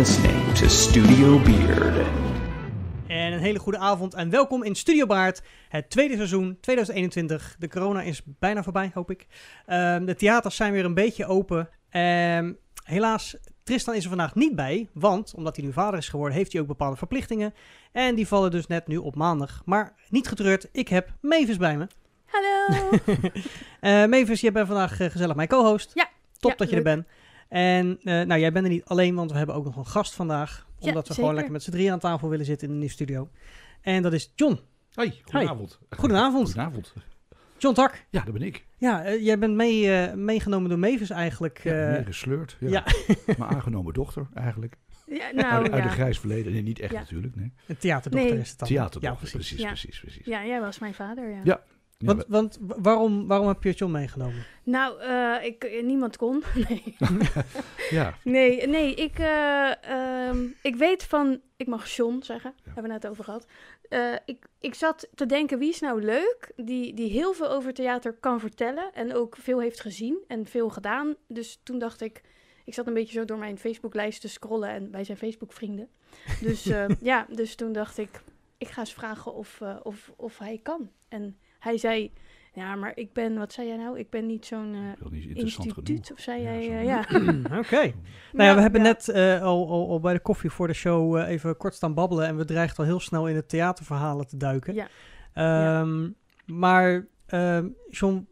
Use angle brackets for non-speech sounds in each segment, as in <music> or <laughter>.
listening to Studio Beard. En een hele goede avond en welkom in Studio Baard, het tweede seizoen 2021. De corona is bijna voorbij, hoop ik. Ehm, de theaters zijn weer een beetje open. Ehm, helaas, Tristan is er vandaag niet bij, want omdat hij nu vader is geworden, heeft hij ook bepaalde verplichtingen. En die vallen dus net nu op maandag. Maar niet getreurd, ik heb Mavis bij me. Hallo! <laughs> Eh Mavis, jij bent vandaag eh, gezellig mijn co-host. Ja, Top ja, dat je er bent. En eh, nou, jij bent er niet alleen, want we hebben ook nog een gast vandaag. Ja, Omdat we gewoon lekker met z'n drieën aan tafel willen zitten in de nieuwe studio. En dat is John. Hoi, goedenavond. Goedenavond. Goedenavond. John Tak. Ja, daar ben ik. Ja, eh, jij bent mee, eh, meegenomen door Mavis eigenlijk. Ja, eh, meer gesleurd. Ja. ja. <laughs> Mijn aangenomen dochter eigenlijk. Ja, uit, nou uit ja. een grijs verleden. Nee, niet echt Ja. natuurlijk. Nee. een theaterdochter Nee. is het dan. Theaterdochter, Ja, precies. precies, Ja. precies, precies. ja, jij was mijn vader, ja. Ja. Ja, Want, waarom, waarom heb je John meegenomen? Nou, eh, ik, eh, niemand kon. <laughs> Nee, <laughs> ja, nee, nee ik, eh, ehm, ik weet van... Ik mag John zeggen, hebben we het net over gehad. Eh, ik, ik zat te denken, wie is nou leuk? Die, die heel veel over theater kan vertellen. En ook veel heeft gezien en veel gedaan. Dus toen dacht ik... Ik zat een beetje zo door mijn Facebooklijst te scrollen. En wij zijn Facebook-vrienden. Dus eh, <laughs> ja, dus toen dacht ik... Ik ga eens vragen of, eh, of, of hij kan. En hij zei... Ja, maar ik ben... Wat zei jij nou? Ik ben niet zo'n eh, instituut. genoeg. Of zei Ja, jij... zo. eh, ja. <clears throat> Oké. Nou ja, we hebben net eh, al, al, al bij de koffie voor de show even kort staan babbelen. En we dreigden al heel snel in het theaterverhalen te duiken. Ja. Ehm, Maar ehm, John,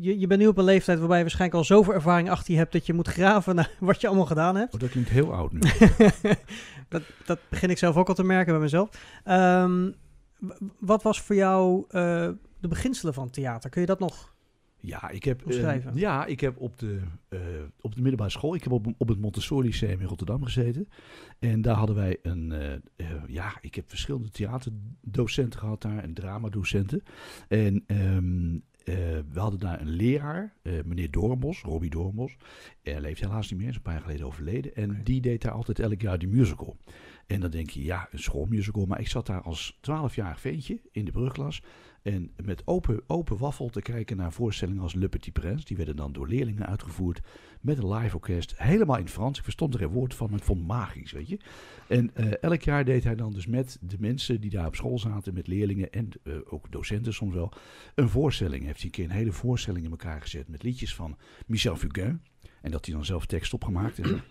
je, je bent nu op een leeftijd waarbij je waarschijnlijk al zoveel ervaring achter je hebt dat je moet graven naar <laughs> wat je allemaal gedaan hebt. Oh, dat klinkt heel oud nu. <laughs> dat, dat begin ik zelf ook al te merken bij mezelf. Ehm, w- wat was voor jou eh, de beginselen van theater? Kun je dat nog? Ja, ik heb, eh, ja, ik heb op de, eh, op de middelbare school, ik heb op, op het Montessori Lyceum in Rotterdam gezeten. En daar hadden wij een, ja, ik heb verschillende theaterdocenten gehad daar en dramadocenten. En ehm, eh, we hadden daar een leraar, meneer Doornbos, Robbie Doornbos. Hij leeft helaas niet meer, is een paar jaar geleden overleden. En die deed daar altijd elk jaar die musical. En dan denk je, ja, een schoolmusical. Maar ik zat daar als 12-jarig ventje in de brugklas. En met open, open waffel te kijken naar voorstellingen als Le Petit Prince. Die werden dan door leerlingen uitgevoerd. Met een live orkest. Helemaal in Frans. Ik verstond er geen woord van, maar ik vond het magisch, weet je. En eh, elk jaar deed hij dan dus met de mensen die daar op school zaten. Met leerlingen en eh, ook docenten soms wel. Een voorstelling. Heeft hij een keer een hele voorstelling in elkaar gezet. Met liedjes van Michel Fugain. En dat hij dan zelf tekst opgemaakt. En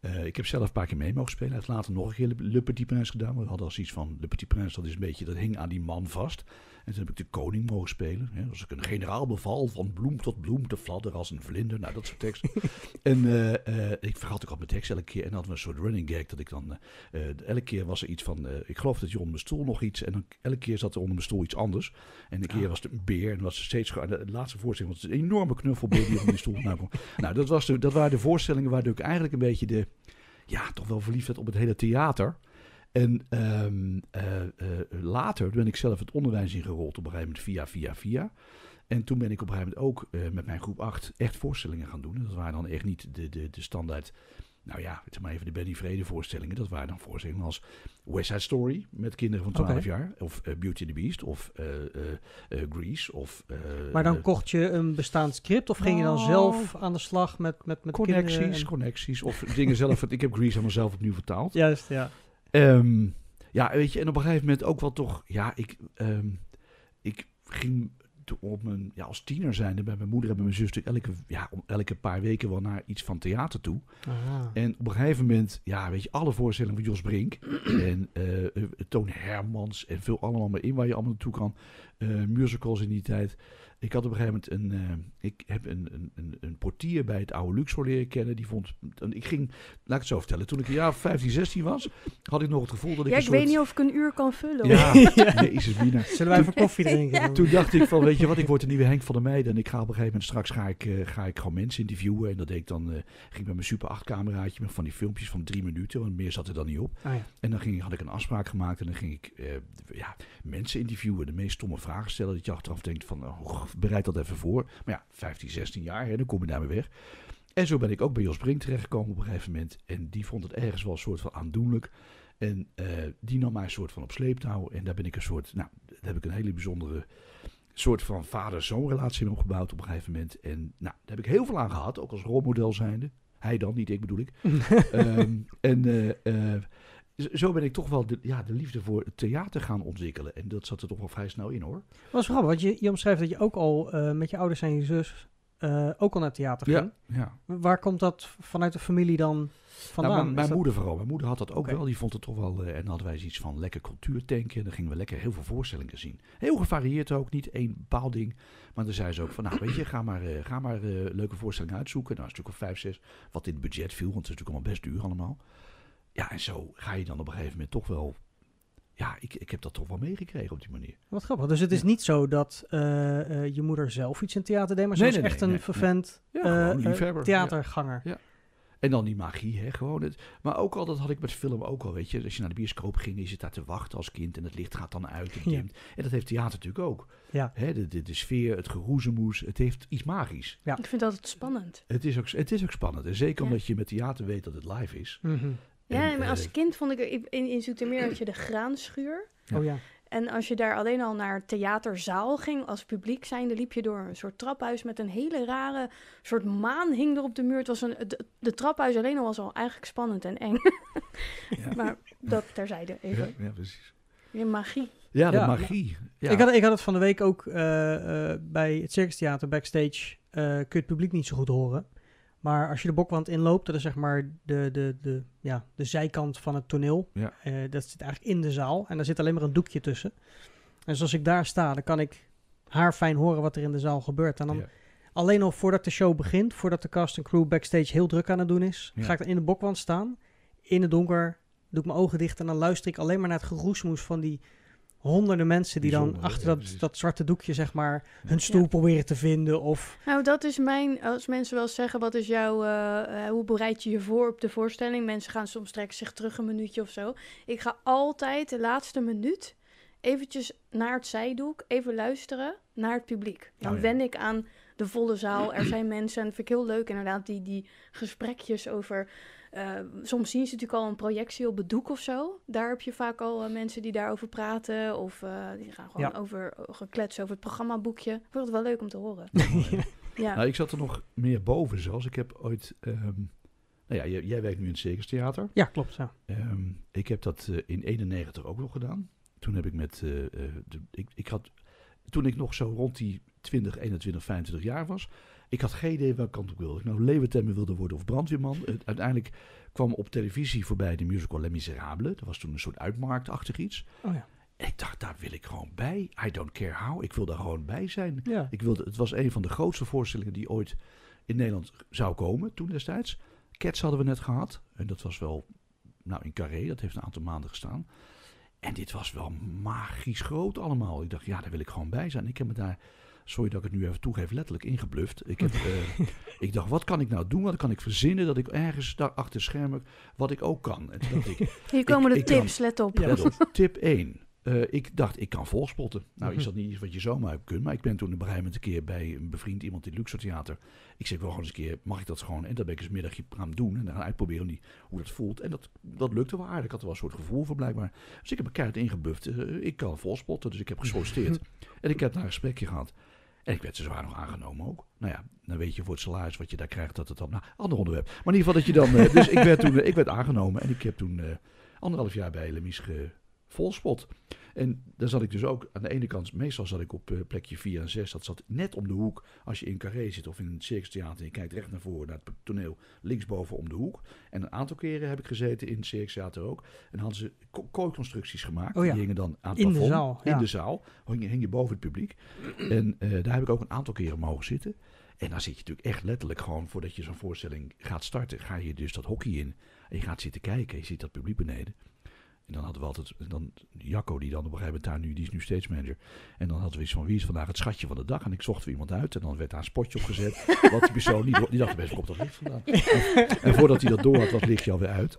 Eh, ik heb zelf een paar keer mee mogen spelen. Hij heeft later nog een keer Le Petit Prince gedaan. We hadden als iets van Le Petit Prince, dat is een beetje, dat hing aan die man vast. En toen heb ik de koning mogen spelen. Hè, als ik een generaal beval, van bloem tot bloem te fladderen als een vlinder. Nou, dat soort teksten. <laughs> en eh, eh, ik vergat ook al mijn tekst elke keer. En dan hadden we een soort running gag dat ik dan... eh, elke keer was er iets van... ik geloof dat je onder mijn stoel nog iets... En dan elke keer zat er onder mijn stoel iets anders. En een keer was het een beer. En was er steeds... ge- De laatste voorstelling was het een enorme knuffelbeer die onder mijn stoel kwam. <laughs> Nou, dat, was de, dat waren de voorstellingen waardoor ik eigenlijk een beetje de... Ja, toch wel verliefd werd op het hele theater. En ehm, eh, eh, later ben ik zelf het onderwijs ingerold op een gegeven moment via, via, via. En toen ben ik op een gegeven moment ook eh, met mijn groep 8 echt voorstellingen gaan doen. En dat waren dan echt niet de, de, de standaard, nou ja, zeg maar even de Benny Vrede voorstellingen. Dat waren dan voorstellingen als West Side Story met kinderen van 12 Oké. jaar. Of Beauty and the Beast. Of eh, Grease. Of, Maar dan kocht je een bestaand script of ging je dan Nou, zelf aan de slag met, met, met connecties, kinderen? en- connecties. Of dingen zelf. Ik heb Grease helemaal zelf opnieuw vertaald. Juist, ja. Ehm, ja, weet je, en op een gegeven moment ook wel toch, ja, ik, ehm, ik ging op mijn, ja, als tiener zijnde bij mijn moeder en bij mijn zus elke, ja, om elke paar weken wel naar iets van theater toe. Ah. En op een gegeven moment, ja, weet je, alle voorstellingen van Jos Brink <clears throat> en eh, Toon Hermans en veel allemaal maar in waar je allemaal naartoe kan. Eh, musicals in die tijd. Ik had op een gegeven moment een, eh, ik heb een, een, een, een portier bij het oude Luxor leren kennen. Die vond, en ik ging, laat ik het zo vertellen, toen ik een jaar of 15, 16 was, had ik nog het gevoel dat ik Ja, een ik soort... weet niet of ik een uur kan vullen. hoor. <laughs> Ja, <laughs> Jezus, Mina. Zullen wij even koffie drinken? <laughs> Toen dacht ik van, weet je wat, ik word de nieuwe Henk van der Meijden. En ik ga op een gegeven moment, straks ga ik, eh, ga ik gewoon mensen interviewen. En dat deed ik dan, eh, ging ik met mijn Super 8 cameraatje met van die filmpjes van drie minuten. Want meer zat er dan niet op. Ah, ja. En dan ging, had ik een afspraak gemaakt en dan ging ik eh, ja, mensen interviewen. De meest stomme vragen stellen. Dat je achteraf denkt van, oh, bereid dat even voor. Maar ja, 15, 16 jaar, hè, dan kom je daarmee weg. En zo ben ik ook bij Jos Brink terechtgekomen op een gegeven moment. En die vond het ergens wel een soort van aandoenlijk. En eh, die nam mij een soort van op sleeptouw. En daar ben ik een soort, nou, daar heb ik een hele bijzondere soort van vader-zoon relatie mee opgebouwd op een gegeven moment. En nou, daar heb ik heel veel aan gehad, ook als rolmodel zijnde. Hij dan, niet ik bedoel ik. <laughs> Ehm, en eh, eh, zo ben ik toch wel de, ja, de liefde voor het theater gaan ontwikkelen. En dat zat er toch wel vrij snel in hoor. was grappig, want je, je omschrijft dat je ook al eh, met je ouders en je zus eh, ook al naar theater ging. ja. Waar komt dat vanuit de familie dan vandaan? Nou, mijn Is mijn dat- moeder vooral. Mijn moeder had dat ook wel. Die vond het toch wel. eh, en dan hadden wij zoiets van lekker cultuurtanken. En dan gingen we lekker heel veel voorstellingen zien. Heel gevarieerd ook. Niet één bepaald ding. Maar dan zei ze ook van, nou weet je, ga maar, ga maar leuke voorstellingen uitzoeken. Nou, een stuk of vijf, zes. Wat in het budget viel. Want het is natuurlijk allemaal best duur allemaal. Ja, en zo ga je dan op een gegeven moment toch wel... Ja, ik, ik heb dat toch wel meegekregen op die manier. Wat grappig. Dus het is Ja. niet zo dat eh, eh, je moeder zelf iets in theater deed, maar ze Nee, was nee, echt nee, een nee, vervent Ja, eh, theaterganger. En dan die magie, hè, gewoon. Het, maar ook al, dat had ik met film ook al, weet je. Als je naar de bioscoop ging, je zit daar te wachten als kind en het licht gaat dan uit. En, Ja. dimt. en dat heeft theater natuurlijk ook. Ja. Hè, de, de, de sfeer, het geroezemoes, het heeft iets magisch. Ja. Ik vind dat het spannend. Het is ook, het is ook spannend. En zeker Ja. omdat je met theater weet dat het live is. Mhm. Ja, En, maar eh, als kind vond ik... In, in Zoetermeer had je de graanschuur. Ja. Oh ja. En als je daar alleen al naar theaterzaal ging als publiek zijnde, liep je door een soort traphuis met een hele rare soort maan hing er op de muur. Het was een, de, de traphuis alleen al was al eigenlijk spannend en eng. <laughs> Ja. maar dat terzijde Ja, even. ja, precies. Weer magie. Ja, de Ja. magie. Ja. Ik, had, ik had het van de week ook eh, eh, bij het Circus Theater backstage. eh, kun je het publiek niet zo goed horen. Maar als je de bokwand inloopt, dat is zeg maar de, de, de, ja, de zijkant van het toneel. Ja. Eh, dat zit eigenlijk in de zaal. En daar zit alleen maar een doekje tussen. En dus als ik daar sta, dan kan ik haar fijn horen wat er in de zaal gebeurt. En dan Ja. alleen al voordat de show begint, voordat de cast en crew backstage heel druk aan het doen is, Ja. ga ik dan in de bokwand staan. In het donker, doe ik mijn ogen dicht en dan luister ik alleen maar naar het geroesmoes van die honderden mensen die dan Bijzonder, achter Ja, dat, dat zwarte doekje, zeg maar, hun stoel proberen te vinden. Of Nou, dat is mijn. Als mensen wel zeggen, wat is jouw. eh, eh, hoe bereid je je voor op de voorstelling? Mensen gaan soms trekken zich terug een minuutje of zo. Ik ga altijd de laatste minuut eventjes naar het zijdoek, even luisteren naar het publiek. Dan Oh ja. wen ik aan de volle zaal. Er zijn mensen, en dat vind ik heel leuk inderdaad, die, die gesprekjes over... eh, soms zien ze natuurlijk al een projectie op het doek of zo. Daar heb je vaak al eh, mensen die daarover praten. Of eh, die gaan gewoon Ja. over gekletsen over het programmaboekje. Ik vond het wel leuk om te horen. <laughs> Ja. Nou, ik zat er nog meer boven zelfs. Ik heb ooit... ehm, nou ja, jij, jij werkt nu in het Circus Theater. ja, klopt. Ja. Ehm, ik heb dat eh, in 91 ook nog gedaan. Toen heb ik met. de, ik, ik had, toen ik nog zo rond die 20, 21, 25 jaar was. Ik had geen idee welke kant ik wilde. Ik nou leeuwentemmer wilde worden of brandweerman. Uiteindelijk kwam op televisie voorbij de musical Les Miserables. Dat was toen een soort uitmarktachtig iets. Oh ja. En ik dacht, daar wil ik gewoon bij. I don't care how. Ik wil daar gewoon bij zijn. Ja. Ik wilde, het was een van de grootste voorstellingen die ooit in Nederland zou komen toen destijds. Cats hadden we net gehad. En dat was wel, nou in Carré, dat heeft een aantal maanden gestaan. En dit was wel magisch groot allemaal. Ik dacht, ja, daar wil ik gewoon bij zijn. Ik heb me daar, sorry dat ik het nu even toegeef, letterlijk ingebluft. Ik, heb, <laughs> eh, ik dacht, wat kan ik nou doen? Wat kan ik verzinnen dat ik ergens daar achter schermen, wat ik ook kan. En toen dacht ik, <laughs> Hier komen de ik kan- tips, let op. Ja. Let op, <laughs> tip 1. Eh, ik dacht, ik kan volspotten. Nou, Mhm. is dat niet iets wat je zomaar kunt. Maar ik ben toen op een gegeven een keer bij een bevriend iemand in het Luxor Theater. Ik zeg wel gewoon eens een keer, mag ik dat gewoon? En dat ben ik eens een middagje gaan doen. En dan gaan uitproberen die, hoe dat voelt. En dat, dat lukte wel aardig. Ik had er wel een soort gevoel voor blijkbaar. Dus ik heb me keihard ingebuft. Eh, ik kan volspotten, dus ik heb gesolliciteerd. en ik heb daar een gesprekje gehad. En ik werd zwaar nog aangenomen ook. Nou ja, dan weet je voor het salaris wat je daar krijgt dat het dan... Nou, ander onderwerp. Maar in ieder geval dat je dan... eh, dus ik werd toen eh, ik werd aangenomen. En ik heb toen eh, anderhalf jaar bij Lemies ge volspot. En daar zat ik dus ook aan de ene kant, meestal zat ik op eh, plekje 4 en 6. Dat zat net om de hoek. Als je in Carré zit of in een Circus Theater en je kijkt recht naar voren, naar het toneel, linksboven om de hoek. En een aantal keren heb ik gezeten in het Circus Theater ook. En hadden ze ko- kooiconstructies gemaakt. Oh ja. Die hingen dan aan het In de plafond, zaal, In de zaal. Hing je, hing je boven het publiek. En eh, daar heb ik ook een aantal keren mogen zitten. En dan zit je natuurlijk echt letterlijk gewoon, voordat je zo'n voorstelling gaat starten, ga je dus dat hockey in. En je gaat zitten kijken. Je ziet dat publiek beneden. En dan hadden we altijd, dan Jacco, die dan op een gegeven moment daar nu, die is nu steeds manager. En dan hadden we iets van, wie is vandaag het schatje van de dag? En ik zocht weer iemand uit en dan werd daar een spotje op gezet. <laughs> wat die persoon niet, die dacht best, komt dat licht vandaan? En, en voordat hij dat door had, was lichtje alweer uit.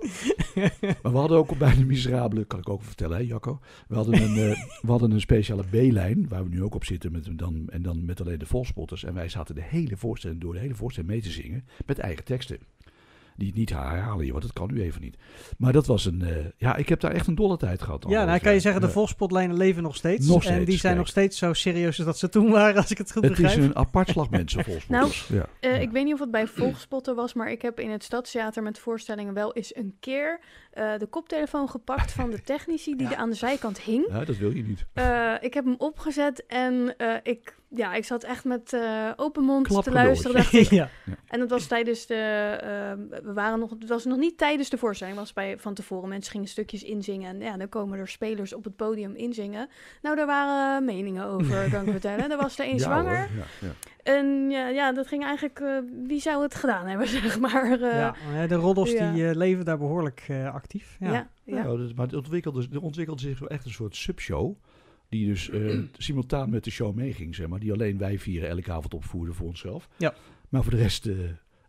Maar we hadden ook bij de Miserabele, kan ik ook vertellen, hè Jacco? We hadden een, eh, we hadden een speciale B-lijn, waar we nu ook op zitten, met, dan, en dan met alleen de volspotters. En wij zaten de hele voorstelling door, de hele voorstelling mee te zingen, met eigen teksten. Die niet herhalen, joh, want dat kan nu even niet. Maar dat was een, eh, ja, ik heb daar echt een dolle tijd gehad. Ja, nou kan je zeggen, de Ja. volgspotlijnen leven nog steeds. Nog en die steeds, zijn kijk. nog steeds zo serieus als dat ze toen waren, als ik het goed Het is begrijp. een apart slag mensen, <laughs> volgens ja. Eh, Ja. Ik weet niet of het bij Volkspotter was, maar ik heb in het Stadstheater met voorstellingen wel eens een keer eh, de koptelefoon gepakt van de technici die <laughs> Ja. er aan de zijkant hing. Ja, dat wil je niet. Eh, ik heb hem opgezet en eh, ik, ja, ik zat echt met eh, open mond te luisteren. Dacht ik. <laughs> ja. En het was tijdens de, eh, we waren nog, het was nog niet tijdens de voorstelling, het was bij van tevoren. Mensen gingen stukjes inzingen en ja, dan komen er spelers op het podium inzingen. Nou, daar waren meningen over, <laughs> kan ik vertellen. Er was er een Ja, zwanger. hoor. Ja, ja. En ja, ja, dat ging eigenlijk, eh, wie zou het gedaan hebben, <laughs> zeg maar. eh, ja, de roddels ja. die eh, leven daar behoorlijk eh, actief. Ja. ja, ja. Dat- maar het ontwikkelde, er ontwikkelde zich zo echt een soort subshow. Die dus eh, simultaan met de show meeging, zeg maar. Die alleen wij vieren elke avond opvoerden voor onszelf. Ja. Maar voor de rest... eh,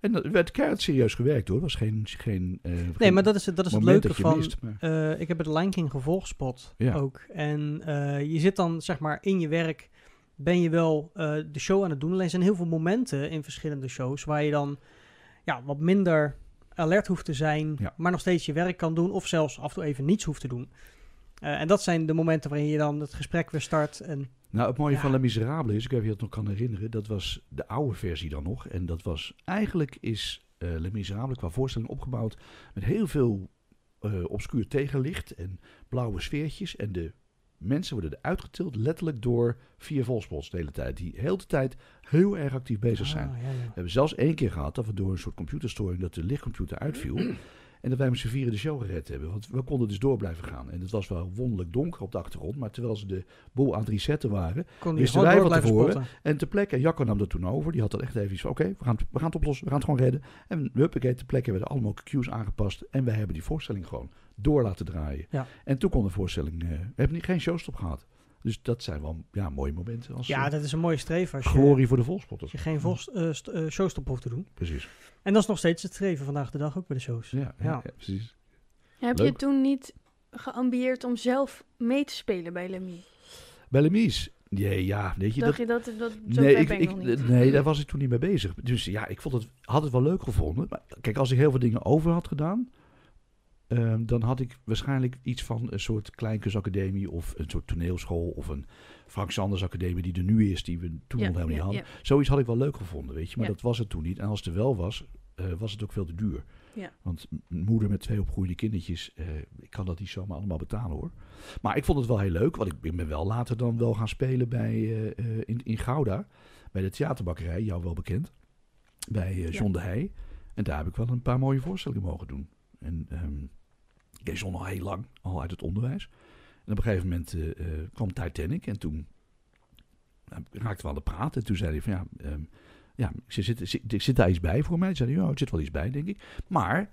en er werd keihard serieus gewerkt hoor. was geen... geen eh, Nee, geen maar dat is, het- dat is het leuke dat van... mist, maar- ik heb het Lion King gevolgspot Ja. ook. En je zit dan, zeg maar, in je werk... ben je wel de show aan het doen. Alleen zijn heel veel momenten in verschillende shows... waar je dan ja, wat minder alert hoeft te zijn... Ja. maar nog steeds je werk kan doen... of zelfs af en toe even niets hoeft te doen. Eh, en dat zijn de momenten waarin je dan het gesprek weer start. En Nou, het mooie Ja. van Les Miserables is, ik weet niet of je het nog kan herinneren, dat was de oude versie dan nog. En dat was, eigenlijk is eh Les Miserables qua voorstelling opgebouwd met heel veel eh obscuur tegenlicht en blauwe sfeertjes. En de mensen worden eruit getild letterlijk door vier volspots de hele tijd. Die heel de tijd heel erg actief bezig zijn. Ah, ja, ja. We hebben zelfs één keer gehad dat we door een soort computerstoring dat de lichtcomputer uitviel. En dat wij met z'n vieren de show gered hebben. Want we konden dus door blijven gaan. En het was wel wonderlijk donker op de achtergrond. Maar terwijl ze de boel aan het resetten waren. Wisten wij blijven tevoren? En ter plekke, en Jacco nam dat toen over. Die had dat echt even iets van, oké, we, gaan, het- we gaan het oplossen. We gaan het gewoon redden. En huppakee, ter plekke werden allemaal cues aangepast. En wij hebben die voorstelling gewoon door laten draaien. Ja. En toen kon de voorstelling, eh, we hebben niet, geen showstop gehad. Dus dat zijn wel ja, mooie momenten. Als, Ja, eh, dat is een mooie streven als je, glorie voor de als volspotters. je geen volst, eh, st- eh, showstop hoeft te doen. Precies. En dat is nog steeds het streven vandaag de dag ook bij de shows. Ja, ja, Ja. ja, precies. Heb je toen niet geambieerd om zelf mee te spelen bij Lemmy? Bij Lemies, nee, ja, weet je, Dacht dat, je dat, dat zo nee, ik, ben ik, ik, nog niet? nee, daar was ik toen niet mee bezig. Dus ja, ik vond het, had het wel leuk gevonden. Maar kijk, als ik heel veel dingen over had gedaan, ehm, dan had ik waarschijnlijk iets van een soort kleinkunstacademie of een soort toneelschool of een Frank Sanders academie die er nu is, die we toen Ja, nog helemaal niet hadden. ja. Zoiets had ik wel leuk gevonden, weet je. Maar dat was het toen niet. En als het er wel was, eh, was het ook veel te duur. Ja. Want een moeder met twee opgroeide kindertjes, eh, ik kan dat niet zomaar allemaal betalen hoor. Maar ik vond het wel heel leuk, want ik ben wel later dan wel gaan spelen bij, eh, in, in Gouda. Bij de theaterbakkerij, jou wel bekend. Bij. John de Heij. En daar heb ik wel een paar mooie voorstellingen mogen doen. En ehm ik deed al heel lang, al uit het onderwijs. En op een gegeven moment eh, eh, kwam Titanic en toen nou, raakten we aan de praten. En toen zei hij van ja, ehm, ja zit, zit, zit, zit daar iets bij voor mij? Toen zei hij, ja, er zit wel iets bij, denk ik. Maar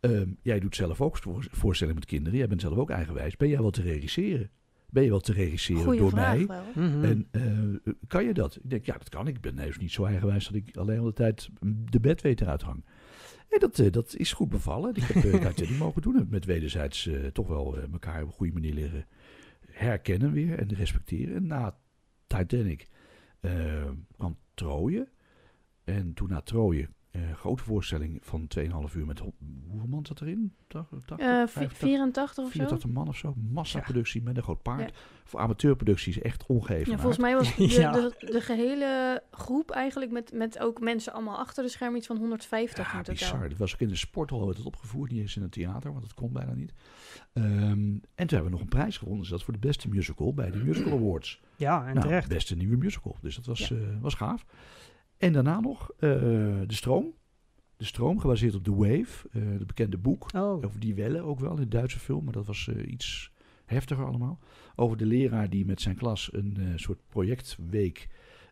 ehm, jij doet zelf ook voor- voorstellingen met kinderen. Jij bent zelf ook eigenwijs. Ben jij wel te regisseren? Ben je wel te regisseren Goeie door vraag mij? wel. Mhm. En eh, kan je dat? Ik denk, ja, dat kan. Ik ben dus niet zo eigenwijs dat ik alleen al de tijd de bed weet eruit hang. En dat, eh, dat is goed bevallen. Ik heb uh, Titanic mogen doen. En met wederzijds eh, toch wel eh, elkaar op een goede manier leren herkennen weer en respecteren. En na Titanic eh, kwam Troje. En toen na Troje, eh grote voorstelling van 2,5 uur met ho- hoeveel man zat erin? 80, Eh, 85? vi- 84 of zo? 84 man of zo. Massaproductie met een groot paard. Ja. Voor amateurproductie is echt ongeven. Ja, volgens mij was <laughs> de, Ja. de, de gehele groep eigenlijk met, met ook mensen allemaal achter de schermen iets van 150 Ja, bizar. Dat was ook in de sporthal werd het opgevoerd, niet eens in het theater, want dat kon bijna niet. Ehm, en toen hebben we nog een prijs gewonnen, dus dat voor de beste musical bij de Musical <clears throat> Awards. ja, en nou, terecht. beste nieuwe musical, dus dat was, Ja. eh, was gaaf. En daarna nog eh, De Stroom. De Stroom, gebaseerd op The Wave, eh het bekende boek. Oh, Over die Welle ook wel, in de Duitse film, maar dat was eh, iets heftiger allemaal. Over de leraar die met zijn klas een soort projectweek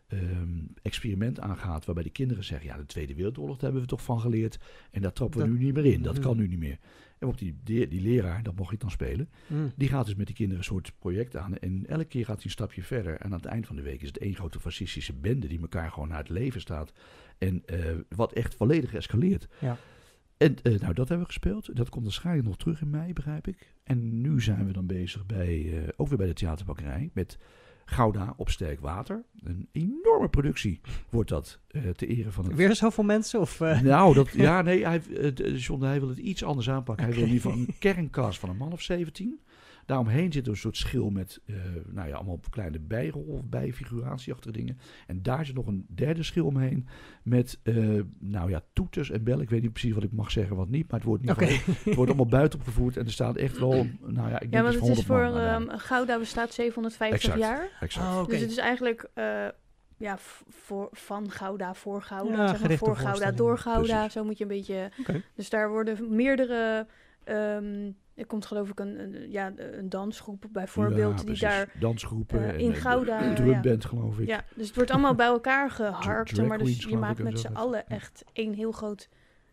ehm, experiment aangaat. Waarbij de kinderen zeggen: Ja, de Tweede Wereldoorlog daar hebben we toch van geleerd. En daar trappen we Dat- nu niet meer in. Dat <laughs> kan nu niet meer. En op die, die, die leraar, dat mocht ik dan spelen. mm. Die gaat dus met die kinderen een soort project aan. En elke keer gaat hij een stapje verder. En aan het eind van de week is het één grote fascistische bende die elkaar gewoon naar het leven staat. En eh, wat echt volledig escaleert. Ja. En eh, nou, dat hebben we gespeeld. Dat komt waarschijnlijk nog terug in mei, begrijp ik. En nu zijn we dan bezig bij, eh, ook weer bij de theaterbakkerij. Met Gouda op sterk water. Een enorme productie wordt dat eh te ere van het... Weer zoveel mensen? Of, eh, Nou, dat, <laughs> ja, nee, hij, eh, John, hij wil het iets anders aanpakken. Hij wil in ieder geval een kerncast van een man of 17. Daaromheen zit een soort schil met, eh, nou ja, allemaal kleine bijrol of bijfiguratieachtige dingen. En daar zit nog een derde schil omheen met, eh, nou ja, toeters en bellen. Ik weet niet precies wat ik mag zeggen, wat niet. Maar het wordt, ieder Oké. geval- het wordt allemaal buiten opgevoerd. En er staat echt wel, nou ja, ik denk Ja, want het is van voor 100 man, maar ehm, Gouda bestaat 750 Exact. jaar. exact. Oh, oké. Dus het is eigenlijk eh, ja, voor, van Gouda voor Gouda. Ja, zeg maar, gerichte voor Gouda door Gouda. Precies. Zo moet je een beetje. Dus daar worden meerdere. ehm er komt geloof ik een, een, ja, een dansgroep bijvoorbeeld. Ja, die precies. daar. Dansgroepen. eh, in eh, Gouda, Een ja. drumband, geloof ik. Ja, dus het wordt allemaal bij elkaar <laughs> geharkt. Maar dus je maakt met z'n allen echt één heel groot.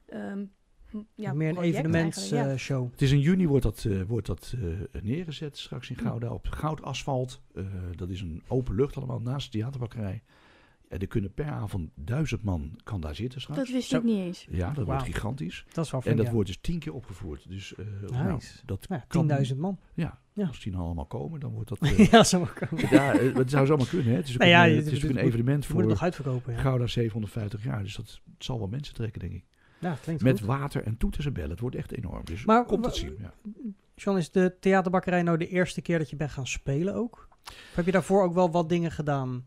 ehm, hm, ja, meer een eigenlijk, ja. evenementsshow. Het is in juni wordt dat, eh, wordt dat eh, neergezet straks in Gouda op goudasfalt. Eh, dat is een open lucht allemaal naast de theaterbakkerij. En er kunnen per avond duizend man kan daar zitten straks. Dat wist Zo. ik niet eens. ja, dat wordt gigantisch. Dat is wel En dat ja. wordt dus tien keer opgevoerd. Dus eh, nou, Nice. dat Ja, kan- 10.000 man. Ja, Ja. als die nou allemaal komen, dan wordt dat... <laughs> eh, ja, zo maar komen. ja, eh, het zou zomaar kunnen. Hè. Het is ook Nou ja, een, eh, het is je- ook een je- evenement Je moet het voor nog uitverkopen, ja. Gouda 750 jaar. Dus dat zal wel mensen trekken, denk ik. Ja, klinkt Met goed. water en toeters en bellen. Het wordt echt enorm. Dus Maar komt het zien. Ja. John, is de theaterbakkerij nou de eerste keer dat je bent gaan spelen ook? Of heb je daarvoor ook wel wat dingen gedaan?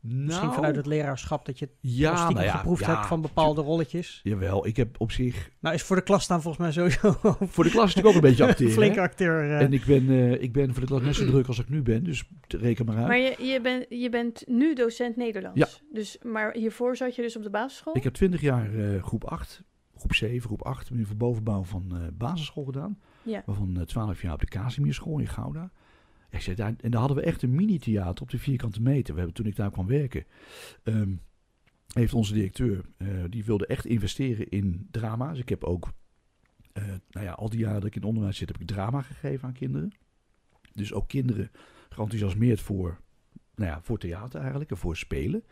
Misschien Nou, vanuit het leraarschap dat je ja, stiekem nou ja, geproefd ja, hebt van bepaalde rolletjes. Jawel, ik heb op zich... Nou, is voor de klas staan volgens mij sowieso <laughs> Voor de klas natuurlijk ook een beetje een acteren. flinke acteur. eh. En ik ben, eh, ik ben voor de klas net zo druk als ik nu ben, dus reken maar uit. Maar je, je, bent je bent nu docent Nederlands. Ja. Dus, maar hiervoor zat je dus op de basisschool? Ik heb 20 jaar eh, groep 8, groep 7, groep 8, in voor bovenbouw van eh, basisschool gedaan. Ja. Waarvan eh, 12 jaar op de Casimerschool in Gouda. Ik zei, daar, en daar hadden we echt een mini-theater op de vierkante meter. We hebben toen ik daar kwam werken, ehm, heeft onze directeur, eh, die wilde echt investeren in drama. Dus ik heb ook, eh, nou ja, al die jaren dat ik in onderwijs zit, heb ik drama gegeven aan kinderen. Dus ook kinderen geenthousiasmeerd voor, nou ja, voor theater eigenlijk en voor spelen.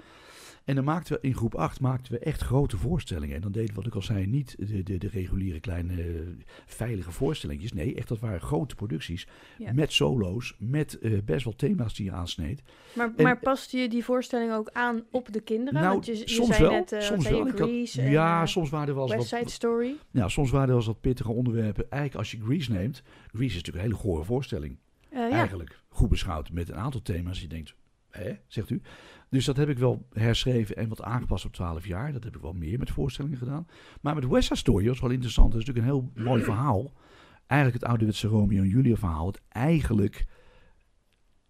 En dan maakten we in groep 8 maakten we echt grote voorstellingen. En dan deden we, wat ik al zei, niet de, de, de reguliere kleine eh, veilige voorstellingjes. Nee, echt dat waren grote producties. Ja. Met solo's, met eh, best wel thema's die je aansneed. Maar, En- maar paste je die voorstelling ook aan op de kinderen? Nou, Want je, je soms zei wel, net, soms wel. Had- en, ja, soms waren er wel wat, Side Story. ja, soms waren er wel eens wat pittige onderwerpen. Eigenlijk als je Grease neemt, Grease is natuurlijk een hele gore voorstelling. Ja. Eigenlijk goed beschouwd met een aantal thema's. Je denkt, hè, zegt u. Dus dat heb ik wel herschreven en wat aangepast op 12 jaar. Dat heb ik wel meer met voorstellingen gedaan. Maar met West Side Story, is wel interessant. Dat is natuurlijk een heel mooi verhaal. Eigenlijk het ouderwetse Romeo en Julia verhaal. Het eigenlijk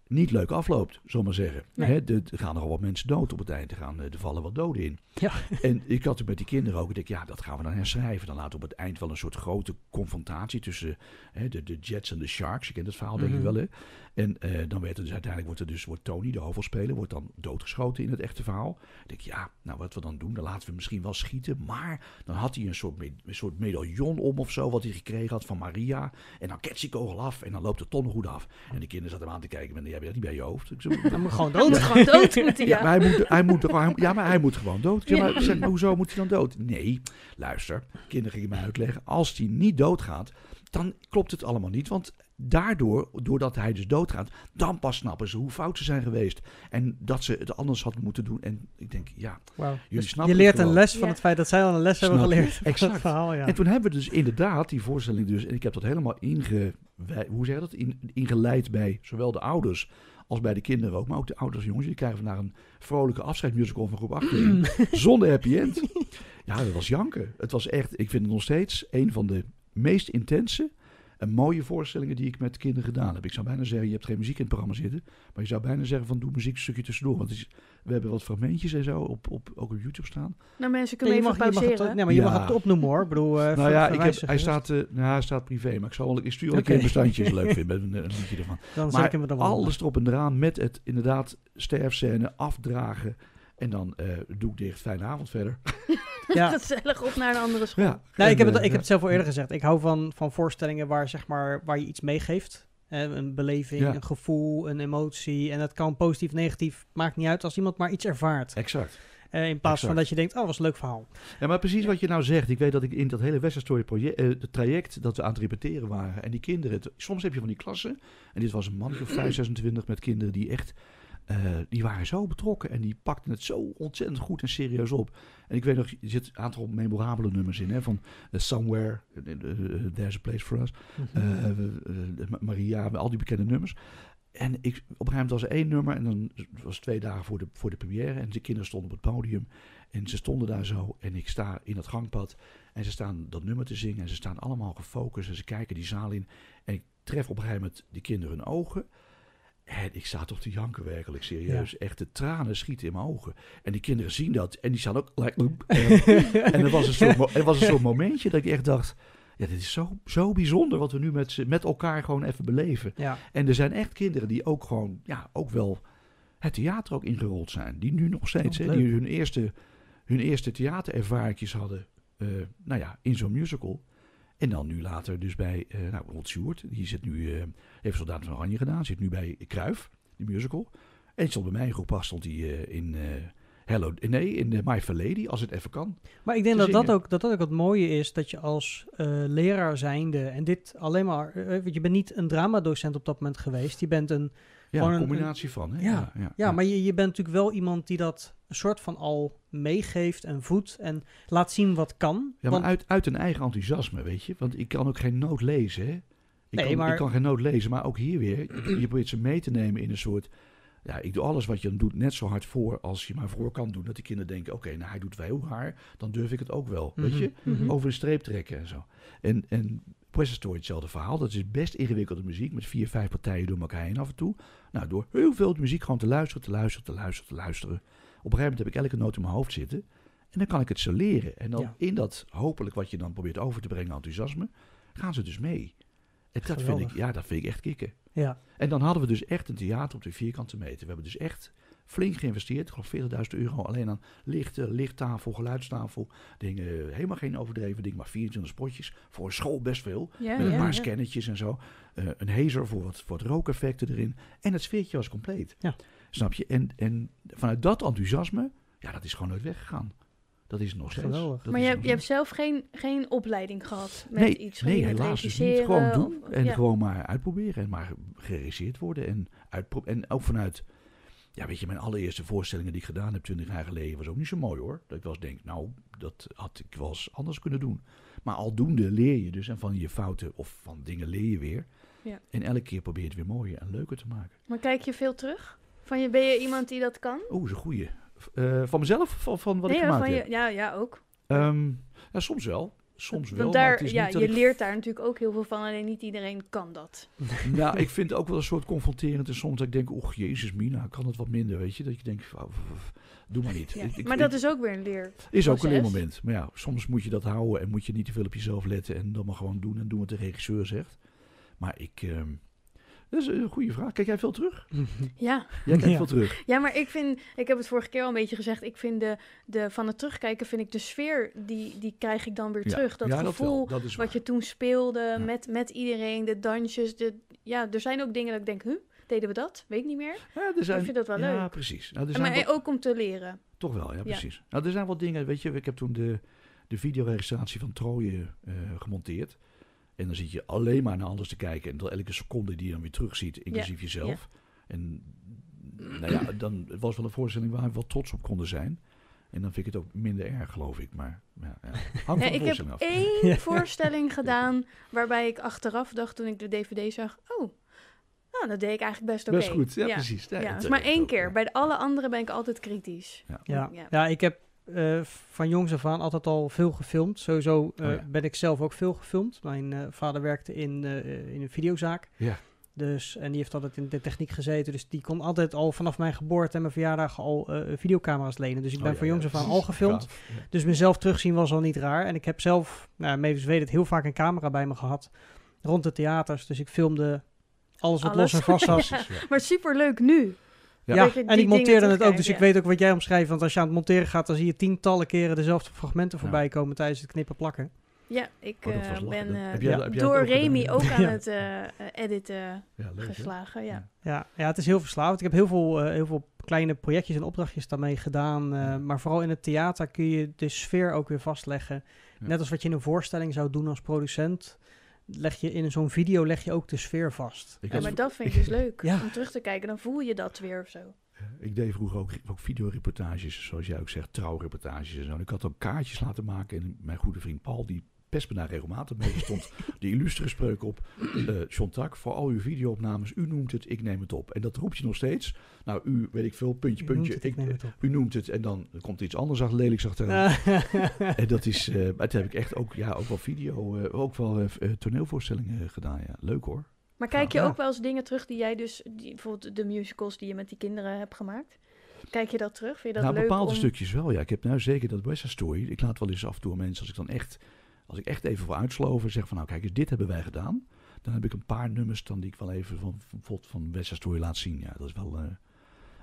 niet leuk afloopt, we maar zeggen. Nee. Hè, de- er gaan nogal wat mensen dood op het eind. Er, gaan, eh, er vallen wat doden in. Ja. En ik had het met die kinderen ook. Ik denk, ja, dat gaan we dan herschrijven. Dan laten we op het eind wel een soort grote confrontatie tussen hè, de, de Jets en de Sharks. Je kent het verhaal, denk ik Mhm. wel, hè? En eh, dan werd er dus uiteindelijk wordt, er dus, wordt Tony, de hoofdrolspeler, wordt dan doodgeschoten in het echte verhaal. Ik denk, ja, nou wat we dan doen, dan laten we misschien wel schieten. Maar dan had hij een soort, me- een soort medaillon om of zo, wat hij gekregen had van Maria. En dan ketst die kogel af en dan loopt de tonnenhoed af. En de kinderen zaten hem aan te kijken, maar die hebben dat niet bij je hoofd. Ik zo, Dan <laughs> moet gewoon dood. gewoon dood <laughs> ja, ja. maar hij moet, hij moet, toch- hij- ja, maar hij moet gewoon dood. Maar, zeg, maar hoezo moet hij dan dood? Nee, luister, kinderen gingen mij uitleggen. Als hij niet doodgaat, dan klopt het allemaal niet. Want daardoor, doordat hij dus doodgaat, dan pas snappen ze hoe fout ze zijn geweest. En dat ze het anders hadden moeten doen. En ik denk, ja. Jullie Dus snappen je het leert een les van Ja. het feit dat zij al een les hebben Snap geleerd. <laughs> van Exact. het verhaal, ja. En toen hebben we dus inderdaad die voorstelling dus, en ik heb dat helemaal inge, hoe zeg je dat? In, ingeleid bij zowel de ouders als bij de kinderen ook. Maar ook de ouders en jongens, die krijgen vandaag een vrolijke afscheidsmusical van groep 8 <clears throat> zonder happy end. Ja, dat was janken. Het was echt, ik vind het nog steeds een van de meest intense en mooie voorstellingen die ik met kinderen gedaan heb. Ik zou bijna zeggen, je hebt geen muziek in het programma zitten, maar je zou bijna zeggen van doe muziek een stukje tussendoor. Want is, we hebben wat fragmentjes en zo op, op, ook op YouTube staan. Nou, mensen kunnen je, even mag, je, mag pauzeren. het, nee, maar je Ja. mag het opnoemen hoor. Ik bedoel, eh, nou ja, ik heb, hij, staat, eh, nou, hij staat privé, maar ik, zal wel, ik stuur wel een Oké. keer een bestandje als je het leuk vindt met een, een liedje ervan. Dan Maar ik hem er dan alles erop en eraan met het inderdaad sterfscène, afdragen en dan eh doe ik dicht, fijne avond verder. <laughs> Ja. Gezellig op naar een andere school. Ja, En, ik heb, het, eh, ik heb het zelf al eerder gezegd. Ik hou van, van voorstellingen waar, zeg maar, waar je iets meegeeft. Een beleving, Ja. een gevoel, een emotie. En dat kan positief, negatief, maakt niet uit als iemand maar iets ervaart. Exact. Eh, in plaats van dat je denkt, oh, was een leuk verhaal. Ja, maar precies wat je nou zegt. Ik weet dat ik in dat hele Western Story project, eh, het traject dat we aan het repeteren waren. En die kinderen, het- soms heb je van die klassen. En dit was een man of 5, 26 <clears throat> met kinderen die echt, eh, die waren zo betrokken. En die pakten het zo ontzettend goed en serieus op. En ik weet nog, er zit een aantal memorabele nummers in. Hè, van eh, Somewhere, eh, There's a Place for Us. Ma- Maria, al die bekende nummers. En ik, op een gegeven moment was er één nummer en dan het was twee dagen voor de, voor de première. En de kinderen stonden op het podium en ze stonden daar zo. En ik sta in dat gangpad en ze staan dat nummer te zingen. En ze staan allemaal gefocust en ze kijken die zaal in. En ik tref op een gegeven moment die kinderen hun ogen. En ik sta toch te janken werkelijk, serieus. Echt, de tranen schieten in mijn ogen. En die kinderen zien dat en die staan ook... Like, en, <laughs> en er was, een soort, er was een soort momentje dat ik echt dacht... Ja, dit is zo, zo bijzonder wat we nu met, met elkaar gewoon even beleven. ja, En er zijn echt kinderen die ook gewoon, ja, ook wel het theater ook ingerold zijn. Die nu nog steeds, Oh, hè, die hun eerste, hun eerste theaterervaringjes hadden, eh, nou ja, in zo'n musical. En dan nu later dus bij, eh nou, bijvoorbeeld Sjoerd, die zit nu, eh heeft Soldaten van Oranje gedaan, zit nu bij Kruif, die musical. En die stond bij mij in groep pas, stond hij eh, in Hello, nee, in eh, My Fair Lady, als het even kan. Maar ik denk dat dat, ook, dat dat ook het mooie is, dat je als eh, leraar zijnde, en dit alleen maar, want je bent niet een dramadocent op dat moment geweest, je bent een, Ja, Gewoon een een- combinatie van. Hè? Ja, ja, maar je, je bent natuurlijk wel iemand die dat een soort van al meegeeft en voedt en laat zien wat kan. Ja, maar Want- uit, uit een eigen enthousiasme, weet je. Want ik kan ook geen noot lezen, hè. Ik, Nee, kan, maar- ik kan geen noot lezen, maar ook hier weer. Je, je probeert ze mee te nemen in een soort... Ja, ik doe alles wat je dan doet net zo hard voor als je maar voor kan doen. Dat die kinderen denken, oké, nou hij doet wel heel raar. Dan durf ik het ook wel, weet je. Mhm, mhm. Over de streep trekken en zo. En, en West Story hetzelfde verhaal. Dat is best ingewikkelde muziek met vier, vijf partijen door elkaar heen af en toe. Nou, door heel veel muziek gewoon te luisteren, te luisteren, te luisteren, te luisteren. Op een gegeven moment heb ik elke noot in mijn hoofd zitten. En dan kan ik het ze leren. En dan Ja. in dat hopelijk wat je dan probeert over te brengen, enthousiasme, gaan ze dus mee. En dat vind, ik, ja, dat vind ik echt kicken. Ja, En dan hadden we dus echt een theater op de vierkante meter. We hebben dus echt flink geïnvesteerd. Ik geloof 40.000 euro alleen aan lichten, lichttafel, geluidstafel. Dingen, helemaal geen overdreven dingen, maar 24 spotjes. Voor een school best veel. Ja, met een ja, paar ja. scannetjes en zo. Eh, een hazer voor wat, voor wat rookeffecten erin. En het sfeertje was compleet. Ja. Snap je? En, en vanuit dat enthousiasme, ja, dat is gewoon nooit weggegaan. Dat is nog steeds. Geweldig. Maar je, hebt- je hebt steeds. zelf geen, geen opleiding gehad met nee, iets? nee helaas dus niet. Gewoon doen of- en ja. gewoon maar uitproberen en maar geregisseerd worden en uitpro- En ook vanuit, ja weet je, mijn allereerste voorstellingen die ik gedaan heb 20 jaar geleden was ook niet zo mooi hoor. Dat ik wel eens denk, nou, dat had ik wel eens anders kunnen doen. Maar aldoende leer je dus en van je fouten of van dingen leer je weer. Ja. En elke keer probeer je het weer mooier en leuker te maken. Maar kijk je veel terug? Van je, ben je iemand die dat kan? Oeh, een goeie. Eh, van mezelf of van, van wat nee, ik gemaakt van heb? je, ja, ja, ook. Ehm, ja, soms wel. Soms wel. Want maar het is ja, niet dat je ik leert daar natuurlijk ook heel veel van, alleen niet iedereen kan dat. Nou, <laughs> ik vind het ook wel een soort confronterend. En soms dat ik denk, och, jezus mina, kan het wat minder, weet je? Dat je denkt, doe maar niet. Ja. Ik- ik- maar dat is ook weer een leer. is ook een leermoment. Maar ja, soms moet je dat houden en moet je niet te veel op jezelf letten. En dan maar gewoon doen en doen wat de regisseur zegt. Maar ik... ehm, dat is een goede vraag. Kijk jij veel terug? <laughs> Ja. Jij kijkt Ja. veel terug. ja, maar ik vind, ik heb het vorige keer al een beetje gezegd, ik vind de, de van het terugkijken, vind ik de sfeer, die, die krijg ik dan weer Ja. terug. Dat ja, gevoel dat, dat wat je toen speelde Ja. met, met iedereen, de dansjes. De, ja, er zijn ook dingen dat ik denk, huh, deden we dat? Weet ik niet meer. Ja, er zijn, vind dat wel ja, leuk. precies. Nou, er maar ook om te leren. Toch wel, ja, precies. Nou, er zijn wat dingen, weet je, ik heb toen de, de videoregistratie van Troje eh, gemonteerd. En dan zit je alleen maar naar alles te kijken. En dan elke seconde die je dan weer terugziet, inclusief jezelf. En nou ja, dan het was wel een voorstelling waar we wel trots op konden zijn. En dan vind ik het ook minder erg, geloof ik. Maar ja, ja. ik heb af. één <laughs> Ja. voorstelling gedaan waarbij ik achteraf dacht toen ik de DVD zag, oh, nou, dat deed ik eigenlijk best oké. Best goed, ja, ja. precies. Ja, Ja, maar eh, één keer. Bij de alle andere ben ik altijd kritisch. Ja, Ja. ja ik heb eh, van jongs af aan altijd al veel gefilmd. Sowieso eh, Oh ja. ben ik zelf ook veel gefilmd. Mijn eh, vader werkte in, eh, in een videozaak. Ja. Dus, en die heeft altijd in de techniek gezeten. Dus die kon altijd al vanaf mijn geboorte en mijn verjaardag al eh, videocamera's lenen. Dus ik ben Oh, ja, van ja, jongs af aan al gefilmd. Ja. Dus mezelf terugzien was al niet raar. En ik heb zelf, nou, Mavis weet het, heel vaak een camera bij me gehad. Rond de theaters. Dus ik filmde alles wat Alles. los en vast ja. <laughs> Maar super leuk nu. Ja, je en ik monteerde het ook, dus ik weet ook wat jij omschrijft. Want als je aan het monteren gaat, dan zie je tientallen keren dezelfde fragmenten voorbij komen tijdens het knippen plakken. Ja, ik Oh, eh, ben eh, Heb jij- Ja. heb jij het door? Remy ook <laughs> aan Ja. het eh, editen Ja, leuk, hè? geslagen. Ja. Ja, ja, het is heel verslavend. Ik heb heel veel, eh, heel veel kleine projectjes en opdrachtjes daarmee gedaan. eh. Maar vooral in het theater kun je de sfeer ook weer vastleggen. Ja. Net als wat je in een voorstelling zou doen als producent. Leg je in zo'n video leg je ook de sfeer vast. Ik, Ja, maar dat vind ik dus <laughs> leuk. Ja. Om terug te kijken, dan voel je dat weer of zo. ik deed vroeger ook, ook videoreportages, zoals jij ook zegt, trouwreportages en zo. Ik had ook kaartjes laten maken. En mijn goede vriend Paul, die pest me daar regelmatig mee. Er stond <laughs> de illustere spreuk op. eh John Tak, voor al uw videoopnames, u noemt het, ik neem het op. En dat roep je nog steeds. Nou, u, weet ik veel, puntje, Je noemt puntje. het, ik ik, neem het op. u noemt het en dan komt iets anders achter, lelijks achteraan. <laughs> En dat is, eh maar toen heb ik echt ook, ja, ook wel video, eh, ook wel eh, eh, toneelvoorstellingen eh, gedaan. Ja. Leuk hoor. Maar kijk je Ja. ook wel eens dingen terug die jij dus, die, bijvoorbeeld de musicals die je met die kinderen hebt gemaakt? Kijk je dat terug? Vind je dat nou, leuk bepaalde om... stukjes wel, ja. Ik heb nou zeker dat West Side Story. Ik laat wel eens af en toe mensen, als ik dan echt, als ik echt even voor uitsloven, zeg van nou kijk eens, dit hebben wij gedaan. Dan heb ik een paar nummers dan die ik wel even van, van, van, West laat zien. Ja, dat is wel, eh,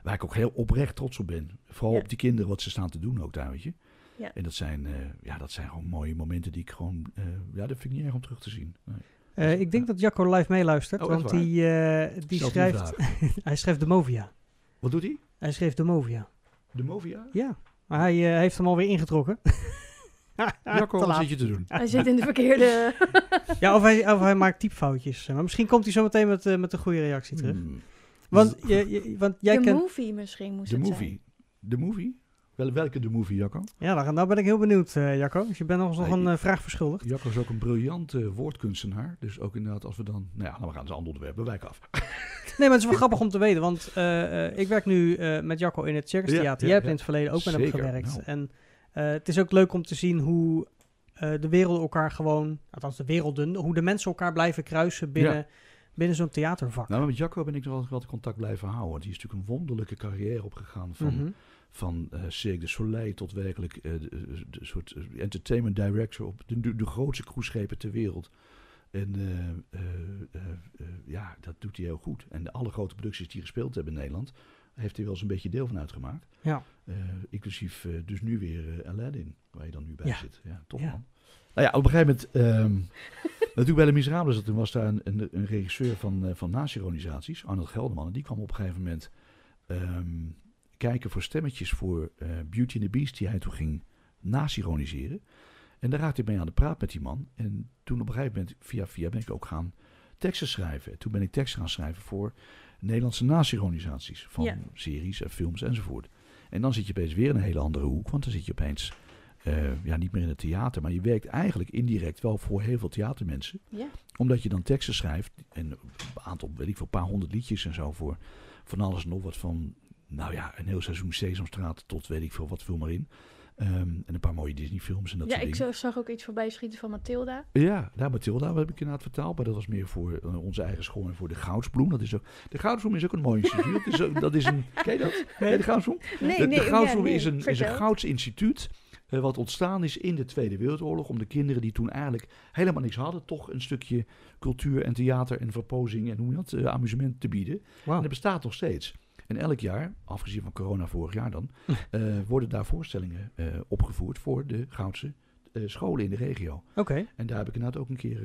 waar ik ook heel oprecht trots op ben. Vooral Ja. op die kinderen, wat ze staan te doen ook daar, weet je. Ja. En dat zijn, eh, ja, dat zijn gewoon mooie momenten die ik gewoon, eh, ja, dat vind ik niet erg om terug te zien. Nee. Eh, ik denk dat Jacco live meeluistert, Oh, want die, eh, die schrijft... <laughs> hij schreef de Movia. Wat doet hij? Hij schreef de Movia. De Movia? Ja, maar hij heeft hem alweer ingetrokken. <laughs> <laughs> Jacco, wat zit je te doen? Hij zit in de verkeerde... <laughs> Ja, of hij, of hij maakt typfoutjes. Maar misschien komt hij zo meteen met, eh, met een goede reactie terug. Hmm. Want, <laughs> je, je- want jij de movie misschien moest De het movie. De movie? Wel, welke de movie, Jacco? Ja, nou, nou ben ik heel benieuwd, eh Jacco. Dus je bent ons nog Nee, een eh, vraag verschuldigd. Jacco is ook een briljante woordkunstenaar. Dus ook inderdaad, als we dan... Nou ja, nou, we gaan eens een ander onderwerp. We wijken af. Nee, maar het is wel grappig om te weten. Want eh, eh, ik werk nu eh, met Jacco in het Circus Theater. ja, Jij hebt ja. in het verleden ook met hem gewerkt. nou. En eh, het is ook leuk om te zien hoe eh, de wereld elkaar gewoon... Althans, de werelden. Hoe de mensen elkaar blijven kruisen binnen, binnen zo'n theatervak. Nou, met Jacco ben ik nog altijd wel contact blijven houden. Die is natuurlijk een wonderlijke carrière opgegaan. Van, Mhm. van eh Cirque du Soleil tot werkelijk eh, de, de- de soort eh, entertainment director op de, de, de grootste cruiseschepen ter wereld. En eh, eh, eh, eh, ja, dat doet hij heel goed. En de alle grote producties die gespeeld hebben in Nederland, heeft hij wel eens een beetje deel van uitgemaakt. Ja. Eh, inclusief eh, dus nu weer eh, Aladdin, waar je dan nu bij Ja. zit. Ja, toch Ja. man. Nou ja, op een gegeven moment, ehm, <laughs> natuurlijk bij de Miserables, toen was daar een, een, een regisseur van, van nazi-organisaties, Arnold Gelderman, en die kwam op een gegeven moment ehm, kijken voor stemmetjes voor Beauty and the Beast, die hij toen ging nazi-ironiseren. En daar raakte ik mee aan de praat met die man. En toen op een gegeven moment, via via, ben ik ook gaan teksten schrijven. En toen ben ik teksten gaan schrijven voor Nederlandse nazi-organisaties. Van Ja. series en films enzovoort. En dan zit je opeens weer in een hele andere hoek. Want dan zit je opeens eh, ja, niet meer in het theater. Maar je werkt eigenlijk indirect wel voor heel veel theatermensen. Ja. Omdat je dan teksten schrijft. En een aantal, weet ik veel, een paar honderd liedjes en zo. Voor van alles en nog wat van, nou ja, een heel seizoen Sesamstraat tot weet ik veel wat, vul maar in. Ehm, en een paar mooie Disney films en dat ja, soort ik dingen. zo- zag ook iets voorbij schieten van Mathilda. Ja, daar Mathilda heb ik inderdaad vertaald. Maar dat was meer voor eh, onze eigen school en voor de Goudsbloem. Dat is ook, de Goudsbloem is ook een mooi instituut. dat, is, ook- dat is een, <laughs> ken je dat? Je de Goudsbloem? Nee, de, nee, de ja, Goudsbloem nee, is, een, is een. Gouds instituut. eh, wat ontstaan is in de Tweede Wereldoorlog. Om de kinderen die toen eigenlijk helemaal niks hadden. toch een stukje cultuur en theater en verpozing en hoe je dat, eh, amusement te bieden. Wauw. En dat bestaat nog steeds. En elk jaar, afgezien van corona vorig jaar dan. eh, worden daar voorstellingen eh, opgevoerd voor de Goudse eh, scholen in de regio. Oké, En daar heb ik inderdaad ook een keer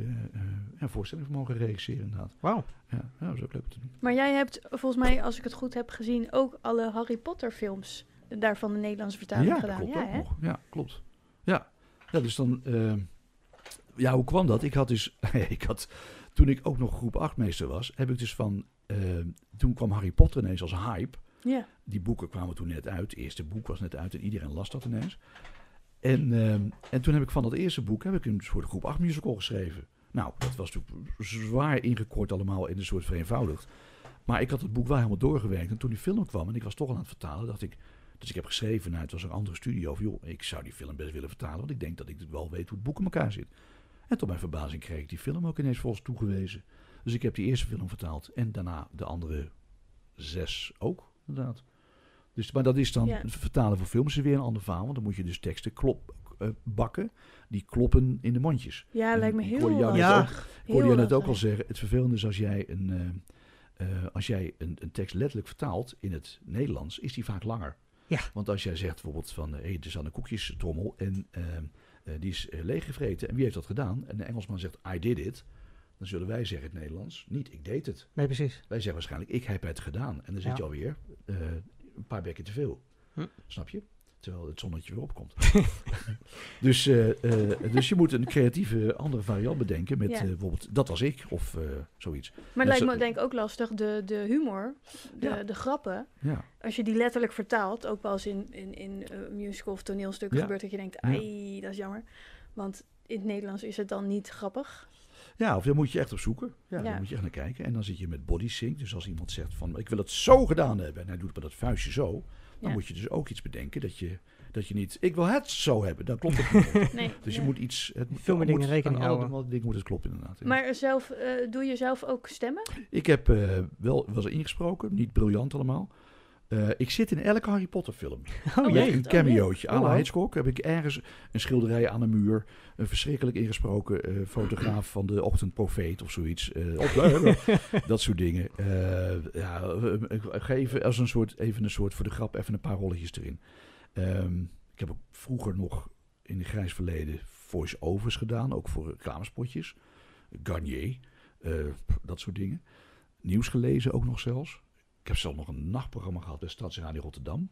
een voorstelling van mogen regisseren inderdaad. wauw. Ja, dat is ook leuk om te doen. Maar jij hebt volgens mij, als ik het goed heb gezien, ook alle Harry Potter films daarvan de Nederlandse vertaling ja, gedaan. klopt ja, ook hè? nog. Ja, klopt. Ja, ja dus dan... ja, hoe kwam dat? Ik had dus... <laughs> ik had, toen ik ook nog groep 8 meester was, heb ik dus van... eh, toen kwam Harry Potter ineens als hype. Ja. Die boeken kwamen toen net uit. Het eerste boek was net uit en iedereen las dat ineens. En, ehm, en toen heb ik van dat eerste boek heb ik een soort groep 8 musical geschreven. Nou, dat was natuurlijk zwaar ingekort allemaal in een soort vereenvoudigd. Maar ik had het boek wel helemaal doorgewerkt. En toen die film kwam en ik was toch aan het vertalen, dacht ik... Dus ik heb geschreven, nou, het was een andere studio. Van, joh, ik zou die film best willen vertalen, want ik denk dat ik wel weet hoe het boek in elkaar zit. En tot mijn verbazing kreeg ik die film ook ineens volgens toegewezen. Dus ik heb die eerste film vertaald en daarna de andere zes ook, inderdaad. Dus, maar dat is dan, Ja. het vertalen voor films is weer een ander verhaal. Want dan moet je dus teksten klop, eh, bakken, die kloppen in de mondjes. Ja, En lijkt me ik heel hoorde jou net Ja. lastig. Ik hoorde je net ook al zeggen, het vervelende is als jij een, eh, eh, als jij een, een tekst letterlijk vertaalt in het Nederlands, is die vaak langer. Ja. Want als jij zegt bijvoorbeeld van, hé, hey, er staat een koekjestrommel en eh, eh, die is eh, leeggevreten. En wie heeft dat gedaan? En de Engelsman zegt, I did it. Dan zullen wij zeggen in het Nederlands, niet ik deed het. Nee, precies. Wij zeggen waarschijnlijk, ik heb het gedaan. En dan zit Ja. je alweer, eh, een paar bekken te veel. Hm. Snap je? Terwijl het zonnetje weer opkomt. <laughs> dus, eh, eh, dus je moet een creatieve andere variant bedenken. Met Ja. eh, bijvoorbeeld, dat was ik, of zoiets. Maar het lijkt zo- me denk ik ook lastig, de, de humor, de, Ja. de grappen. Ja. Als je die letterlijk vertaalt, ook wel eens in, in, in musical of toneelstuk Ja. gebeurt dat je denkt, ai, dat is jammer. Want in het Nederlands is het dan niet grappig. Ja, of daar moet je echt op zoeken. Ja, Ja. daar moet je echt naar kijken. En dan zit je met body sync. Dus als iemand zegt van, ik wil het zo gedaan hebben. En hij doet met dat vuistje zo. Dan Ja. moet je dus ook iets bedenken dat je, dat je niet, ik wil het zo hebben. Dan klopt het niet. <laughs> Nee, Dus je moet iets... Het, Veel meer moet, dingen rekening houden. alle dingen moet het kloppen inderdaad. ja. Maar zelf, eh, doe je zelf ook stemmen? Ik heb eh, wel was ingesproken, niet briljant allemaal. Eh, ik zit in elke Harry Potter film. <laughs> Oh Oh, echt? Een cameootje. Oh, wow. Hitchcock heb ik ergens een schilderij aan de muur. Een verschrikkelijk ingesproken eh, fotograaf van de ochtendprofeet of zoiets. de- <laughs> dat soort dingen. Ja, even als een soort, even een soort voor de grap even een paar rolletjes erin. Ehm, ik heb ook vroeger nog in het grijs verleden voice-overs gedaan. Ook voor reclamespotjes. Garnier. dat soort dingen. Nieuws gelezen ook nog zelfs. Ik heb zelf nog een nachtprogramma gehad bij Stadsradio Rotterdam.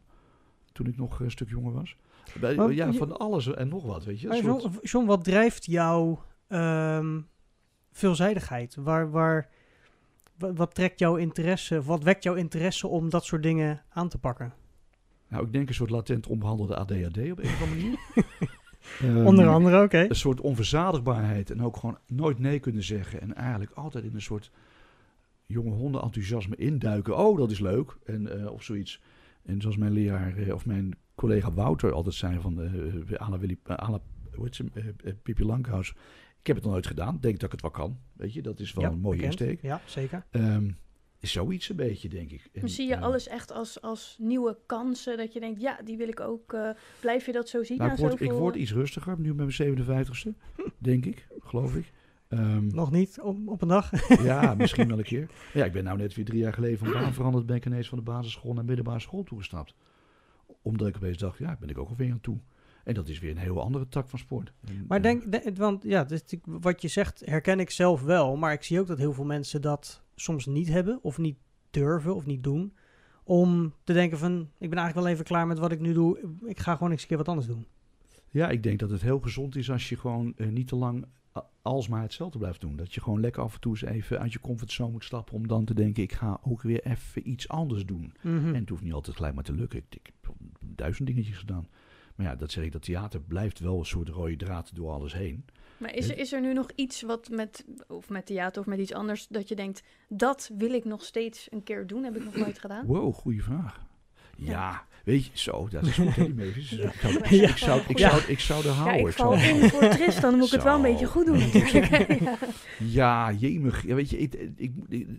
Toen ik nog een stuk jonger was. Bij, Maar ja, je- van alles en nog wat, weet je. Een Maar soort- John, wat drijft jouw ehm, veelzijdigheid? Waar, waar, wa- wat trekt jouw interesse, wat wekt jouw interesse om dat soort dingen aan te pakken? nou, ik denk een soort latent onbehandelde ADHD op een of andere manier. <laughs> Ehm, Onder andere, oké. Een soort onverzadigbaarheid en ook gewoon nooit nee kunnen zeggen. En eigenlijk altijd in een soort jonge honden enthousiasme induiken. Oh, dat is leuk. En, eh, of zoiets. En zoals mijn leraar eh, of mijn collega Wouter altijd zei van Willy, eh, à la, hoe heet ze, eh, eh, Pippi Lankhuis. Ik heb het nog nooit gedaan. Denk dat ik het wel kan. Weet je, dat is wel Ja, een mooie bekend. insteek. Ja, zeker. Ehm, is zoiets een beetje, denk ik. En, Dan zie je alles echt als, als nieuwe kansen. Dat je denkt, ja, die wil ik ook. eh, blijf je dat zo zien? Nou, ik, word, ik word iets rustiger, nu met mijn 57ste, <laughs> denk ik, geloof ik. Ehm, Nog niet op, op een dag. <laughs> ja, misschien wel een <laughs> keer. Ja, ik ben nou net weer drie jaar geleden van baan veranderd. Ben ik ineens van de basisschool naar middelbare school toegestapt. Omdat ik opeens dacht, ja, ben ik ook alweer aan toe. En dat is weer een heel andere tak van sport. Maar eh, denk, de- want ja, dus wat je zegt herken ik zelf wel. Maar ik zie ook dat heel veel mensen dat soms niet hebben, of niet durven, of niet doen. Om te denken van, ik ben eigenlijk wel even klaar met wat ik nu doe. Ik ga gewoon eens een keer wat anders doen. Ja, ik denk dat het heel gezond is als je gewoon eh, niet te lang a- alsmaar hetzelfde blijft doen. Dat je gewoon lekker af en toe eens even uit je comfortzone moet stappen. Om dan te denken, ik ga ook weer even iets anders doen. Mhm. En het hoeft niet altijd gelijk maar te lukken. Ik, ik heb duizend dingetjes gedaan. Maar ja, dat zeg ik, dat theater blijft wel een soort rode draad door alles heen. Maar is er, is er nu nog iets wat met, of met theater of met iets anders, dat je denkt, dat wil ik nog steeds een keer doen? Heb ik nog nooit gedaan? Wow, goede vraag. Ja, Ja. Weet je, zo, dat is goed, hè, die Mavis. <laughs> Ja. Ik zou, ik zou, ik zou, ik zou er houden. ik val in voor Tristan, dan moet ik het wel een beetje goed doen <laughs> natuurlijk. <laughs> ja. Jemig. Ja, weet je, ik,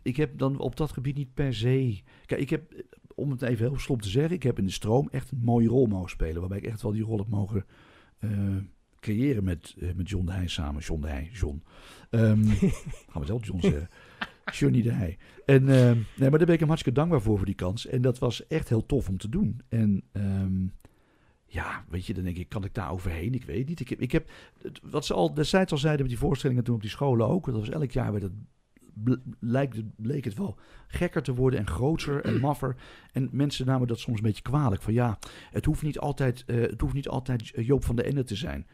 ik, heb dan op dat gebied niet per se... Kijk, ik heb, om het even heel slom te zeggen, ik heb in de stroom echt een mooie rol mogen spelen. Waarbij ik echt wel die rol heb mogen eh, creëren met, eh, met John de Heij samen. John de Heij, John. Ehm, gaan we zelf John zeggen. Johnny de Heij. En, ehm, nee, maar daar ben ik hem hartstikke dankbaar voor, voor die kans. En dat was echt heel tof om te doen. En ehm, ja, weet je, dan denk ik, kan ik daar overheen? Ik weet niet. Ik heb, ik heb wat ze al destijds al zeiden met die voorstellingen toen op die scholen ook. Dat was elk jaar werd het, lijkt, het- bleek het wel gekker te worden en groter en <clears throat> maffer. En mensen namen dat soms een beetje kwalijk. Van ja, het hoeft niet altijd, eh, het hoeft niet altijd Joop van de Ende te zijn.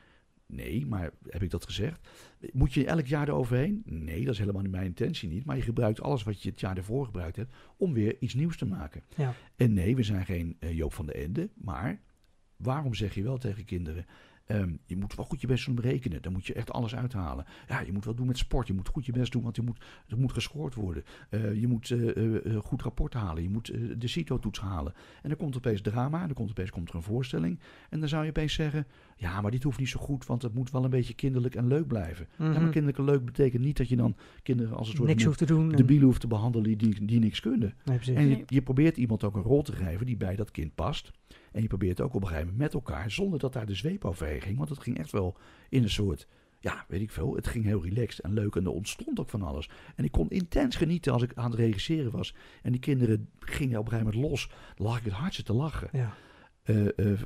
Nee, maar heb ik dat gezegd? Moet je elk jaar eroverheen? Nee, dat is helemaal niet mijn intentie niet. Maar je gebruikt alles wat je het jaar ervoor gebruikt hebt om weer iets nieuws te maken. Ja. En nee, we zijn geen eh, Joop van de Ende. Maar waarom zeg je wel tegen kinderen... ehm, je moet wel goed je best doen om rekenen. Dan moet je echt alles uithalen. Ja, je moet wel doen met sport. Je moet goed je best doen, want je moet, er moet gescoord worden. Eh, je moet eh, goed rapport halen. Je moet de CITO-toets halen. En dan komt opeens drama. En dan komt opeens komt er een voorstelling. En dan zou je opeens zeggen... Ja, maar dit hoeft niet zo goed, want het moet wel een beetje kinderlijk en leuk blijven. Ja, Mhm. maar kinderlijk en leuk betekent niet dat je dan kinderen als een soort Niks de, hoeft te doen. en- debielen hoeft te behandelen die, die niks kunnen. Nee, precies. En je, je probeert iemand ook een rol te geven die bij dat kind past. En je probeert ook op een gegeven moment met elkaar, zonder dat daar de zweep overheen ging. Want het ging echt wel in een soort, ja, weet ik veel. Het ging heel relaxed en leuk en er ontstond ook van alles. En ik kon intens genieten als ik aan het regisseren was. En die kinderen gingen op een gegeven moment los. Dan lag ik het hardste te lachen. Ja. Eh, eh,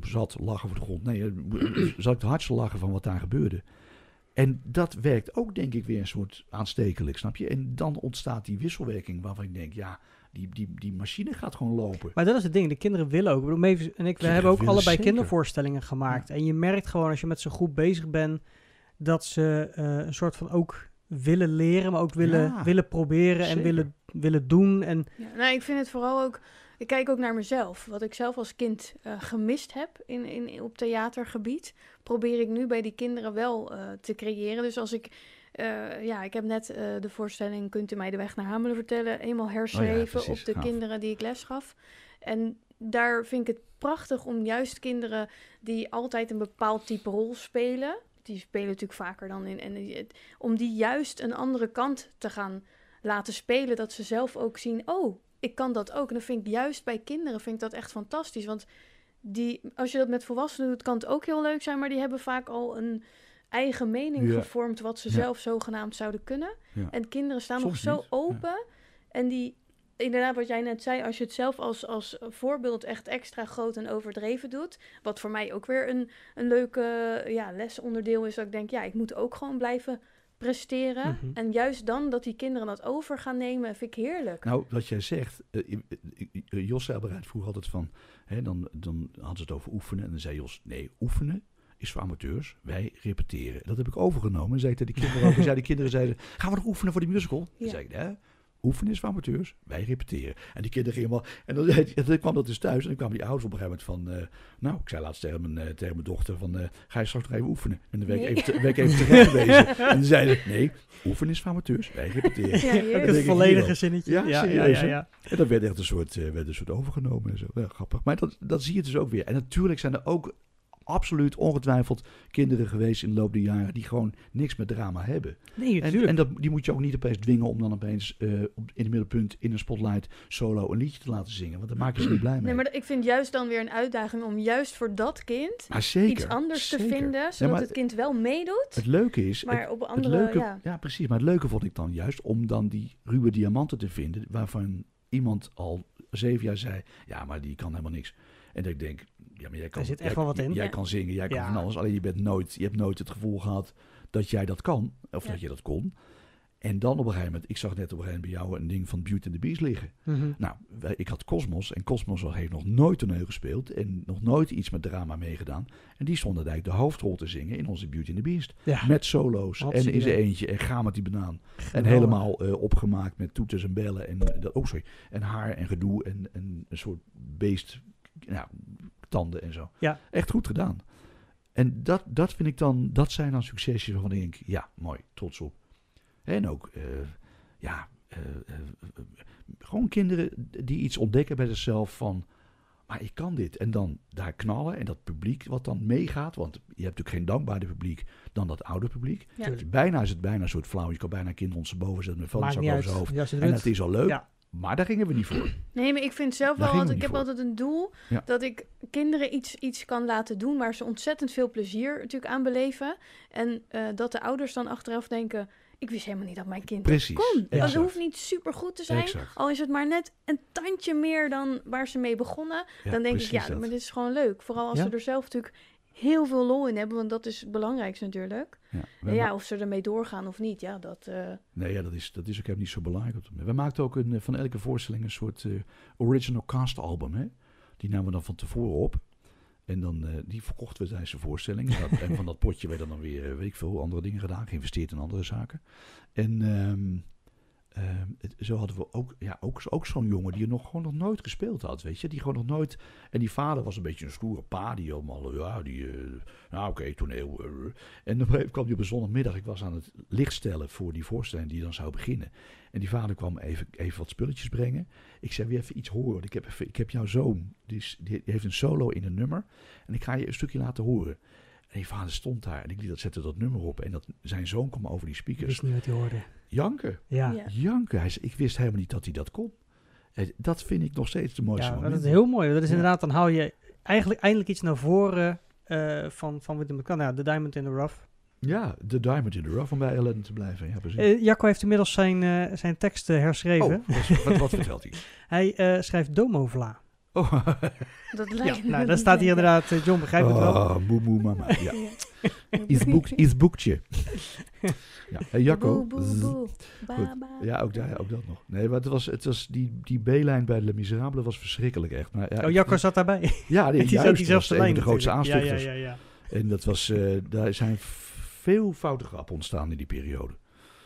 zat lachen voor de grond. Nee, eh, <clears throat> zat ik het hardste lachen van wat daar gebeurde. En dat werkt ook, denk ik, weer een soort aanstekelijk, snap je? En dan ontstaat die wisselwerking waarvan ik denk, ja, die, die, die machine gaat gewoon lopen. Maar dat is het ding, de kinderen willen ook. Ik bedoel, Mavis en ik, we hebben ook allebei zeker. kindervoorstellingen gemaakt. En je merkt gewoon als je met zo'n groep bezig bent, dat ze eh, een soort van ook willen leren, maar ook willen, Ja, willen proberen en willen, willen doen. En Ja, nou, ik vind het vooral ook. Ik kijk ook naar mezelf. Wat ik zelf als kind eh, gemist heb in, in, op theatergebied, probeer ik nu bij die kinderen wel eh, te creëren. Dus als ik. eh, ja, ik heb net de voorstelling Kunt u mij de weg naar Hamelen vertellen? eenmaal herschreven precies. op de Gaaf. kinderen die ik les gaf. En daar vind ik het prachtig om juist kinderen die altijd een bepaald type rol spelen. Die spelen natuurlijk vaker dan in. En om die juist een andere kant te gaan laten spelen. Dat ze zelf ook zien, oh, ik kan dat ook. En dan vind ik juist bij kinderen vind ik dat echt fantastisch. Want die, als je dat met volwassenen doet, kan het ook heel leuk zijn. Maar die hebben vaak al een eigen mening Ja. gevormd wat ze Ja. zelf zogenaamd zouden kunnen. Ja. En kinderen staan nog zo niet, open. En die, inderdaad wat jij net zei, als je het zelf als, als voorbeeld echt extra groot en overdreven doet. Wat voor mij ook weer een, een leuke ja, lesonderdeel is. Dat ik denk, ja, ik moet ook gewoon blijven presteren. Mhm. En juist dan dat die kinderen dat over gaan nemen, vind ik heerlijk. Nou, wat jij zegt, eh, Jos zei bereid vroeger altijd van, hè, dan, dan hadden ze het over oefenen. En dan zei Jos, nee, oefenen is voor amateurs, wij repeteren. Dat heb ik overgenomen. En zei ik tegen de kinderen ook, en zei de kinderen zeiden, gaan we nog oefenen voor die musical? Ja. Dan zei ik, nee, oefenen is voor amateurs, wij repeteren. En die kinderen gingen wel, en dan, <laughs> zei, en dan kwam dat dus thuis. En dan kwamen die ouders op een gegeven moment van, eh, nou, ik zei laatst tegen mijn, eh, tegen mijn dochter van, eh, ga je straks nog even oefenen? En dan werd ik Nee. even, te- werd ik even terecht gewezen. <laughs> En dan zeiden ze, nee, oefenen is voor amateurs, wij repeteren. Ja, het ik volledige zinnetje. Ja, ja, ja, serieus, ja, hè? ja. En dat werd echt een soort, werd een soort overgenomen en zo. Ja, grappig. Maar dat, dat zie je dus ook weer. En natuurlijk zijn er ook absoluut ongetwijfeld kinderen geweest in de loop der jaren die gewoon niks met drama hebben. Nee, En, natuurlijk. en dat, die moet je ook niet opeens dwingen om dan opeens op, in het middelpunt in een spotlight solo een liedje te laten zingen. Want daar maak je ze niet blij mee. Nee, maar ik vind juist dan weer een uitdaging om juist voor dat kind zeker. iets anders te vinden, zodat het kind wel meedoet, Het leuke is, maar het, op andere, leuke, ja. ja. precies. Maar het leuke vond ik dan juist om dan die ruwe diamanten te vinden waarvan iemand al zeven jaar zei, ja, maar die kan helemaal niks. En dat ik denk, ja, maar jij kan, zit echt jij, wel wat in. Jij Ja. kan zingen, jij kan Ja. van alles. Alleen je bent nooit, je hebt nooit het gevoel gehad dat jij dat kan, of Ja. dat je dat kon. En dan op een gegeven moment, ik zag net op een gegeven moment bij jou een ding van Beauty and the Beast liggen. Mhm. Nou, ik had Cosmos en Cosmos heeft nog nooit toneel gespeeld en nog nooit iets met drama meegedaan. En die stond eigenlijk de hoofdrol te zingen in onze Beauty and the Beast. Ja. Met solo's Wat en in zijn eentje en ga met die banaan. En helemaal eh, opgemaakt met toeters en bellen en, dat- oh sorry, en haar en gedoe en, en een soort beest, nou, tanden en zo. Ja. Echt goed gedaan. En dat, dat vind ik dan, dat zijn dan succesjes waarvan ik denk, ja, mooi, trots op. En ook, eh, ja, eh, eh, gewoon kinderen die iets ontdekken bij zichzelf van, maar ik kan dit. En dan daar knallen en dat publiek wat dan meegaat, want je hebt natuurlijk geen dankbaarder publiek dan dat oude publiek. Ja. Tuurlijk. Bijna is het bijna een soort flauw. Je kan bijna kinderen ondersteboven zetten met vuilniszak niet over zijn hoofd. Ja, En het. is al leuk, Ja. Maar daar gingen we niet voor. <clears throat> Nee, maar ik vind zelf Daar wel altijd, ik heb voor. altijd een doel Ja. dat ik kinderen iets, iets kan laten doen waar ze ontzettend veel plezier natuurlijk aan beleven. En eh, dat de ouders dan achteraf denken, ik wist helemaal niet dat mijn kind Precies. kon. Ja. Het hoeft niet super goed te zijn, Exact. al is het maar net een tandje meer dan waar ze mee begonnen. Ja, dan denk ik, ja, dat. maar dit is gewoon leuk. Vooral als ze er zelf natuurlijk heel veel lol in hebben, want dat is het belangrijkste natuurlijk. Ja. En ja, of ze ermee doorgaan of niet, ja, dat... eh, Nee, ja, dat, is, dat is ook niet zo belangrijk. We maakten ook een, eh, van elke voorstelling een soort eh, original cast album. Hè? Die namen we dan van tevoren op. En dan, die verkochten we tijdens de voorstelling. En dat- en van dat potje werden dan weer, weet ik veel, andere dingen gedaan. Geïnvesteerd in andere zaken. En ehm, ehm, zo hadden we ook, ja, ook, ook zo'n jongen die nog gewoon nog nooit gespeeld had, weet je. Die gewoon nog nooit... En die vader was een beetje een stoere pa, die allemaal, ja, die... eh, nou, oké, toneel. eh. En een gegeven moment kwam hij op een zondagmiddag. Ik was aan het licht stellen voor die voorstelling die dan zou beginnen. En die vader kwam even, even wat spulletjes brengen. Ik zei, weer even iets horen. Ik heb, even, ik heb jouw zoon, die, die heeft een solo in een nummer. En ik ga je een stukje laten horen. En die vader stond daar en ik liet dat zette dat nummer op. En dat, zijn zoon kwam over die Ik speakers. wist niet wat hij hoorde. Janken, Ja, ja. janken. Hij zei, ik wist helemaal niet dat hij dat kon. En dat vind ik nog steeds de mooiste ja dat is heel mooi. Dat is Ja. inderdaad, dan hou je eigenlijk eindelijk iets naar voren eh, van, van William McCann. Ja, The Diamond in the Rough. Ja, de diamond in the rough om bij Ellen te blijven. Ja, precies. Eh, Jacco heeft inmiddels zijn, eh, zijn tekst herschreven. oh, wat, wat, wat vertelt hij? <laughs> Hij eh, schrijft Domovla. Oh, <laughs> Dat Ja, lijkt me nou, daar niet staat hier inderdaad, eh, John begrijpt het wel. oh moe moe mama. Ja. <laughs> Ja. Iets boekt, iets boektje. ja. Hey, Jacco. Boe, boe, boe. Ja, ook, daar, ook dat nog. Nee, maar het was, het was die, die B-lijn bij Les Miserables was verschrikkelijk echt. Maar, ja, Oh, ik- Jacco zat daarbij. Ja, die, <laughs> Die zat juist, was een van de grootste aanstichters. Ja, ja, ja, ja. En dat was, eh, daar zijn veel foute grappen ontstaan in die periode.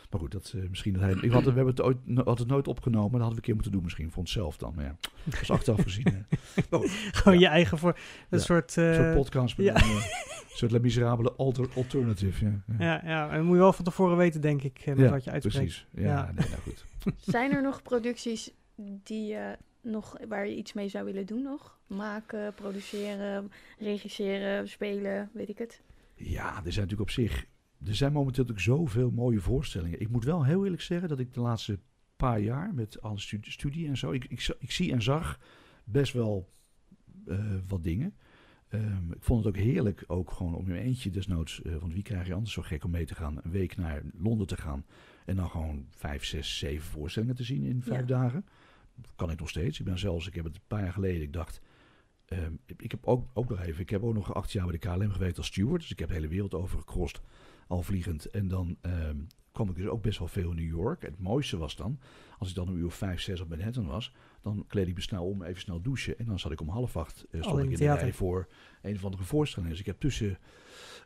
Maar goed, dat, eh, misschien dat hij, ik had, we hebben het ooit, no- had het nooit opgenomen. Dat hadden we een keer moeten doen misschien voor onszelf dan. Maar ja, dat is achteraf gezien. hè. Maar goed, Gewoon Ja. je eigen voor een Ja. soort... eh, Een soort podcast ja. een eh, soort alter, alternative. Ja, ja. ja, ja, en moet je wel van tevoren weten, denk ik, eh, met Ja, wat je uitspreekt. precies. Ja, Ja. nee, nou goed. <laughs> Zijn er nog producties die je nog, waar je iets mee zou willen doen nog? Maken, produceren, regisseren, spelen, weet ik het. Ja, er zijn natuurlijk op zich. Er zijn momenteel natuurlijk zoveel mooie voorstellingen. Ik moet wel heel eerlijk zeggen dat ik de laatste paar jaar met alle studie, studie en zo. Ik, ik, ik zie en zag best wel eh, wat dingen. Ehm, ik vond het ook heerlijk, ook gewoon om in mijn eentje desnoods. eh, want wie krijg je anders zo gek om mee te gaan? Een week naar Londen te gaan. En dan gewoon vijf, zes, zeven voorstellingen te zien in vijf Ja. dagen. Kan ik nog steeds. Ik ben zelfs, ik heb het een paar jaar geleden, ik dacht. ehm, ik- ik heb ook, ook nog even, ik heb ook nog acht jaar bij de KLM gewerkt als steward. Dus ik heb de hele wereld over gecrossed, al vliegend. En dan ehm, kwam ik dus ook best wel veel in New York. Het mooiste was dan, als ik dan een uur of vijf, zes op Manhattan was, dan kleed ik me snel om, even snel douchen. En dan zat ik om half acht, eh, stond in ik in de rij voor een of andere voorstelling. Dus ik heb tussen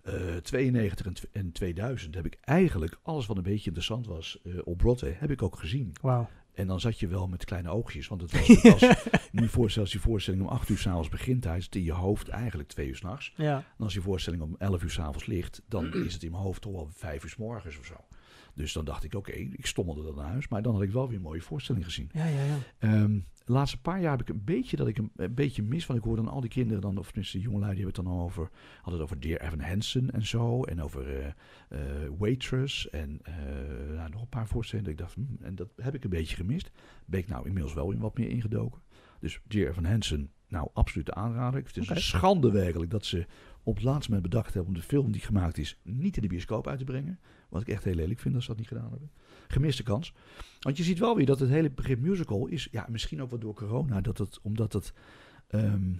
eh 92 en, tw- en 2000 heb ik eigenlijk alles wat een beetje interessant was eh, op Broadway, heb ik ook gezien. Wauw. En dan zat je wel met kleine oogjes, want het was, het was <laughs> nu voorstel als die voorstelling om 8 uur s'avonds begint, hij is het in je hoofd eigenlijk 2 uur s'nachts. Ja. En als die voorstelling om 11 uur s'avonds ligt, dan <clears throat> is het in mijn hoofd toch wel 5 uur s morgens of zo. Dus dan dacht ik, oké, ik stommelde dan naar huis, maar dan had ik wel weer een mooie voorstelling gezien. Ja, ja, ja. Ehm, de laatste paar jaar heb ik een beetje dat ik een, een beetje mis, want ik hoor dan al die kinderen dan, of tenminste de jongelui, die hebben het dan over, hadden het over Dear Evan Hansen en zo, en over eh, eh, Waitress en eh, nou, nog een paar voorstellingen. Dat ik dacht, hm, en dat heb ik een beetje gemist. Ben ik nou inmiddels wel in wat meer ingedoken. Dus Dear Evan Hansen, nou absoluut de aanrader. Het is een schande werkelijk dat ze op het laatste moment bedacht hebben om de film die gemaakt is niet in de bioscoop uit te brengen. Wat ik echt heel lelijk vind dat ze dat niet gedaan hebben. Gemiste kans. Want je ziet wel weer dat het hele begrip musical is, ja, misschien ook wel door corona, dat het, omdat het, ehm,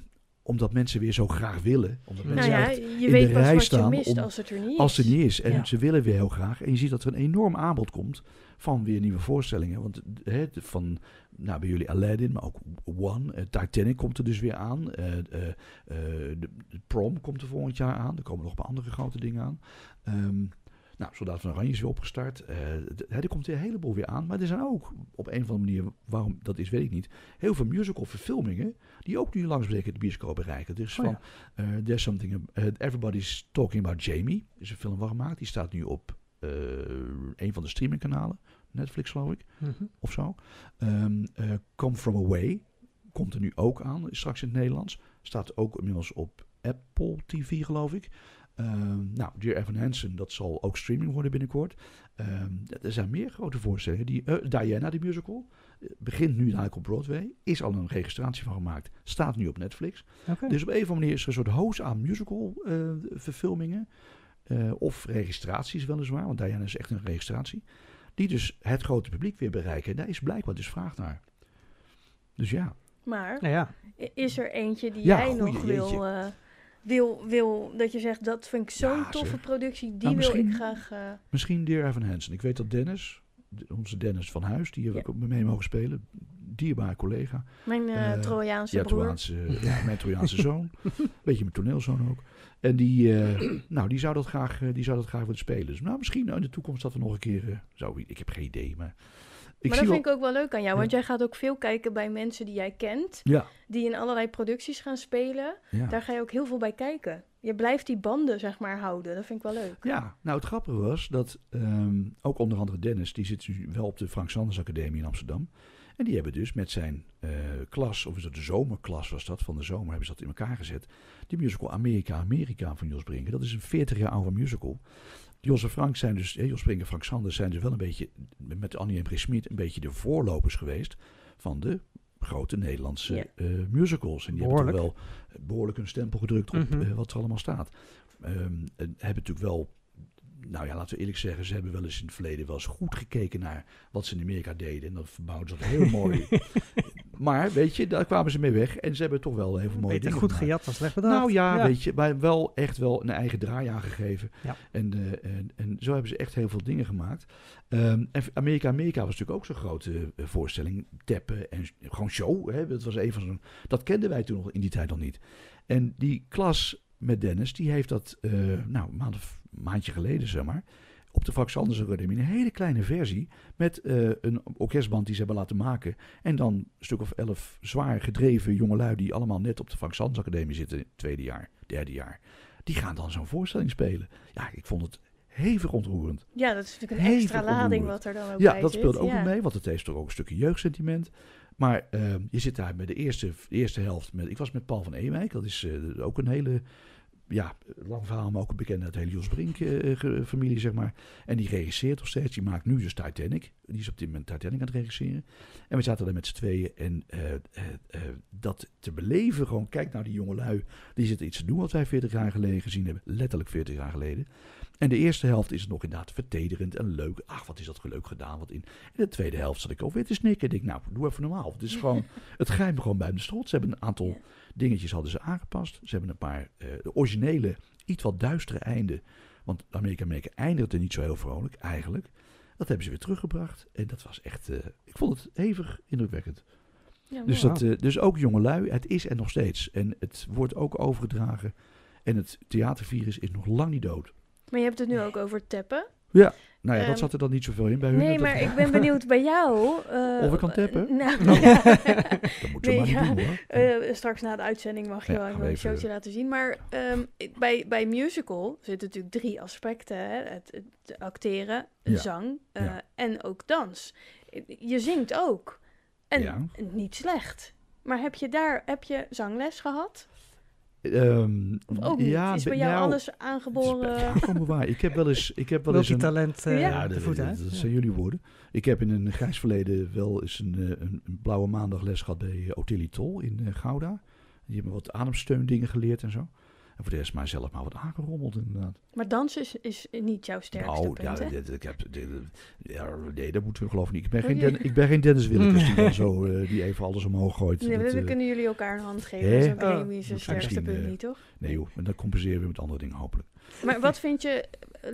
omdat mensen weer zo graag willen. Omdat Nou mensen ja, echt je de weet pas rij wat je staan mist om- als het er niet als is. er niet is. En Ja. ze willen weer heel graag. En je ziet dat er een enorm aanbod komt van weer nieuwe voorstellingen. Want hè, de- van, nou, bij jullie Aladdin, maar ook One. eh, Titanic komt er dus weer aan. eh, eh, de, de Prom komt er volgend jaar aan. Er komen nog een paar andere grote dingen aan. Ehm, nou, Soldaat van Oranje is weer opgestart. Eh, er komt weer een heleboel weer aan. Maar er zijn ook op een of andere manier, waarom dat is, weet ik niet, heel veel musical verfilmingen die ook nu langzaam de bioscoop bereiken. Dus Oh van eh, There's Something, eh, Everybody's Talking About Jamie is een film van gemaakt. Die staat nu op een van de streamingkanalen. Netflix geloof ik, Mhm. of zo. Ehm, eh, Come From Away komt er nu ook aan, straks in het Nederlands. Staat ook inmiddels op Apple TV geloof ik. Ehm, nou, Dear Evan Hansen, dat zal ook streaming worden binnenkort. Ehm, er zijn meer grote voorstellingen. Die, eh, Diana, die musical, eh, begint nu eigenlijk op Broadway. Is al een registratie van gemaakt. Staat nu op Netflix. Dus op een of andere manier is er een soort hoos aan musical eh, verfilmingen. eh, of registraties weliswaar, want Diana is echt een registratie. Die dus het grote publiek weer bereiken. En daar is blijkbaar dus vraag naar. Dus ja, Maar Nou ja. is er eentje die Ja, jij nog wil, jeetje. Wil, wil, dat je zegt, dat vind ik zo'n Ja, toffe zeg. productie, die Nou, wil ik graag... eh, misschien Dear Evan Hansen. Ik weet dat Dennis, de- onze Dennis van Huis, die heb Ja. ik ook mee mogen spelen. Dierbare collega. mijn eh, Eh, Trojaanse Ja, broer. Trojaanse, <laughs> ja, mijn Trojaanse zoon. Beetje mijn toneelzoon ook. En die, eh, <clears throat> nou, die, zou dat graag, eh, die zou dat graag willen spelen. Dus nou, misschien in de toekomst dat we nog een keer... zou, ik heb geen idee, maar... Ik maar dat vind ik ook wel leuk aan jou, Ja. want jij gaat ook veel kijken bij mensen die jij kent, Ja, die in allerlei producties gaan spelen. ja. Daar ga je ook heel veel bij kijken. Je blijft die banden, zeg maar, houden. Dat vind ik wel leuk. Ja, nou het grappige was dat ehm, ook onder andere Dennis, die zit nu wel op de Frank Sanders Academie in Amsterdam. En die hebben dus met zijn eh, klas, of is dat de zomerklas was dat, van de zomer hebben ze dat in elkaar gezet. Die musical Amerika, Amerika van Jos Brinker. Dat is een 40 jaar oude musical. Jos en Frank zijn dus, Jos Brinker en Frank Sanders zijn dus wel een beetje, met Annie en Brie Smit, een beetje de voorlopers geweest van de grote Nederlandse Ja. eh, musicals. En die Behoorlijk. hebben toch wel behoorlijk een stempel gedrukt op Mhm. eh, wat er allemaal staat. Ehm, en hebben natuurlijk wel nou ja, laten we eerlijk zeggen, ze hebben wel eens in het verleden wel eens goed gekeken naar wat ze in Amerika deden. En dan verbouwden ze dat heel <laughs> mooi maar weet je, daar kwamen ze mee weg. En ze hebben toch wel heel veel mooie Beter dingen goed gemaakt. gejat dan slecht bedacht. Nou ja, weet je, maar wel echt wel een eigen draai aangegeven. Ja. En, eh, en, en zo hebben ze echt heel veel dingen gemaakt. Ehm, en Amerika Amerika was natuurlijk ook zo'n grote eh, voorstelling. Teppen en gewoon show. Hè? Dat was een van zo'n. Dat kenden wij toen nog in die tijd nog niet. En die klas met Dennis, die heeft dat, eh, nou, een maand of maandje geleden, zeg maar. Op de Academie een hele kleine versie. Met eh, een orkestband die ze hebben laten maken. En dan een stuk of elf zwaar gedreven jongelui die allemaal net op de Frank Sanders Academie zitten, tweede jaar, derde jaar. Die gaan dan zo'n voorstelling spelen. Ja, ik vond het hevig ontroerend. Ja, dat is natuurlijk een Hevig extra lading wat er dan ook Ja, bij dat zit. speelt ook ja. mee, want het heeft toch ook een stukje jeugdsentiment. Maar eh, je zit daar met de eerste, de eerste helft. Met, ik was met Paul van Ewijk, dat is eh, ook een hele, ja, lang verhaal, maar ook een bekende uit de hele Jos Brink eh, familie, zeg maar. En die regisseert nog steeds. Die maakt nu dus Titanic. Die is op dit moment Titanic aan het regisseren. En we zaten daar met z'n tweeën. En eh, eh, eh, dat te beleven, gewoon kijk nou die jongelui. Die zitten iets te doen wat wij 40 jaar geleden gezien hebben. Letterlijk 40 jaar geleden. En de eerste helft is het nog inderdaad vertederend en leuk. Ach, wat is dat leuk gedaan. Wat in. En de tweede helft zat ik ook weer te snikken. En ik denk, nou, doe even normaal. Het is <laughs> gewoon, het grijpt me gewoon bij de strot. Ze hebben een aantal dingetjes hadden ze aangepast. Ze hebben een paar eh, de originele, iets wat duistere einden. Want Amerika Amerika eindigde niet zo heel vrolijk, eigenlijk. Dat hebben ze weer teruggebracht. En dat was echt, eh, ik vond het hevig indrukwekkend. Ja, Dus, dat, eh, dus ook jongelui, het is er nog steeds. En het wordt ook overgedragen. En het theatervirus is nog lang niet dood. Maar je hebt het nu ook over tappen. Nou ja, Ehm, dat zat er dan niet zoveel in bij hun. Nee, dat- maar ik ben benieuwd bij jou. eh, Of ik kan tappen? eh, <laughs> Nou, <laughs> <laughs> Dat moet Nee, maar ja. doen hoor. Eh, straks na de uitzending mag je Ja, wel even een showtje laten zien. Maar ehm, ik- bij, bij musical zitten natuurlijk drie aspecten. Hè? Het, het acteren, Ja. zang eh, Ja. en ook dans. Je zingt ook. En Ja. niet slecht. Maar heb je daar heb je zangles gehad? Ehm, Of ook niet? ja, is bij jou nou, alles aangeboren? Aankomen waar. Ik heb wel eens, ik heb wel eens een, Multitalent eh Ja. de voet dat- Ja. zijn jullie woorden. Ik heb in een grijs verleden wel eens een, eh, een, een blauwe maandag les gehad bij uh, Ottilie Tol in eh, Gouda. Die hebben wat ademsteundingen geleerd en zo. En voor de rest maar zelf maar wat aangerommeld inderdaad. Maar dans is, is niet jouw sterkste nou, punt, ja, dit- ik heb, dit- ja, nee, dat moeten we geloof ik niet. Ik ben geen, Oké. Den- ik ben geen Dennis Willekes die <laughs> dan zo, eh, die even alles omhoog gooit. Nee, Dat, dan eh, kunnen jullie elkaar een hand geven. Hè? Dat is ook Oh, moet sterkste punt eh, niet, toch? nee joh, en dat compenseren we met andere dingen hopelijk. Maar wat vind je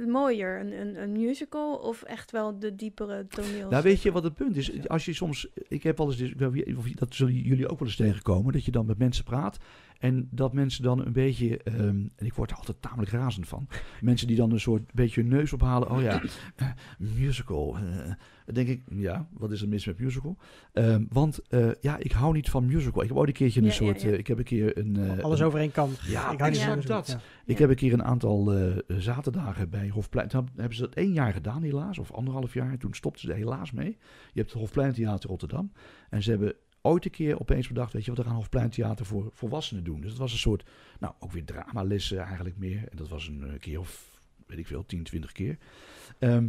mooier? Een, een, een musical of echt wel de diepere toneel? Nou, weet je wat het punt is? Als je soms, ik heb wel eens, of dat zullen jullie ook wel eens tegenkomen, dat je dan met mensen praat en dat mensen dan een beetje, ehm, en ik word er altijd tamelijk razend van, mensen die dan een soort beetje hun neus ophalen. Oh ja, <clears throat> musical. eh, dan denk ik, ja, wat is er mis met musical? Ehm, want eh, ja, ik hou niet van musical. Ik heb ooit een keertje een Ja, soort, ja. eh, ik heb een keer een, eh, Alles een- over één kam. Ja, ik hou niet van dat. Ja. ik Ja. heb een keer een aantal eh, zaterdagen bij Hofplein. Toen hebben ze dat één jaar gedaan, helaas, of anderhalf jaar. Toen stopten ze er helaas mee. Je hebt het Hofplein Theater Rotterdam. En ze hebben ooit een keer opeens bedacht: weet je wat, we gaan Hofplein Theater voor volwassenen doen. Dus dat was een soort, nou ook weer dramalessen eigenlijk meer. En dat was een eh, keer of, weet ik veel, 10, 20 keer. Ehm,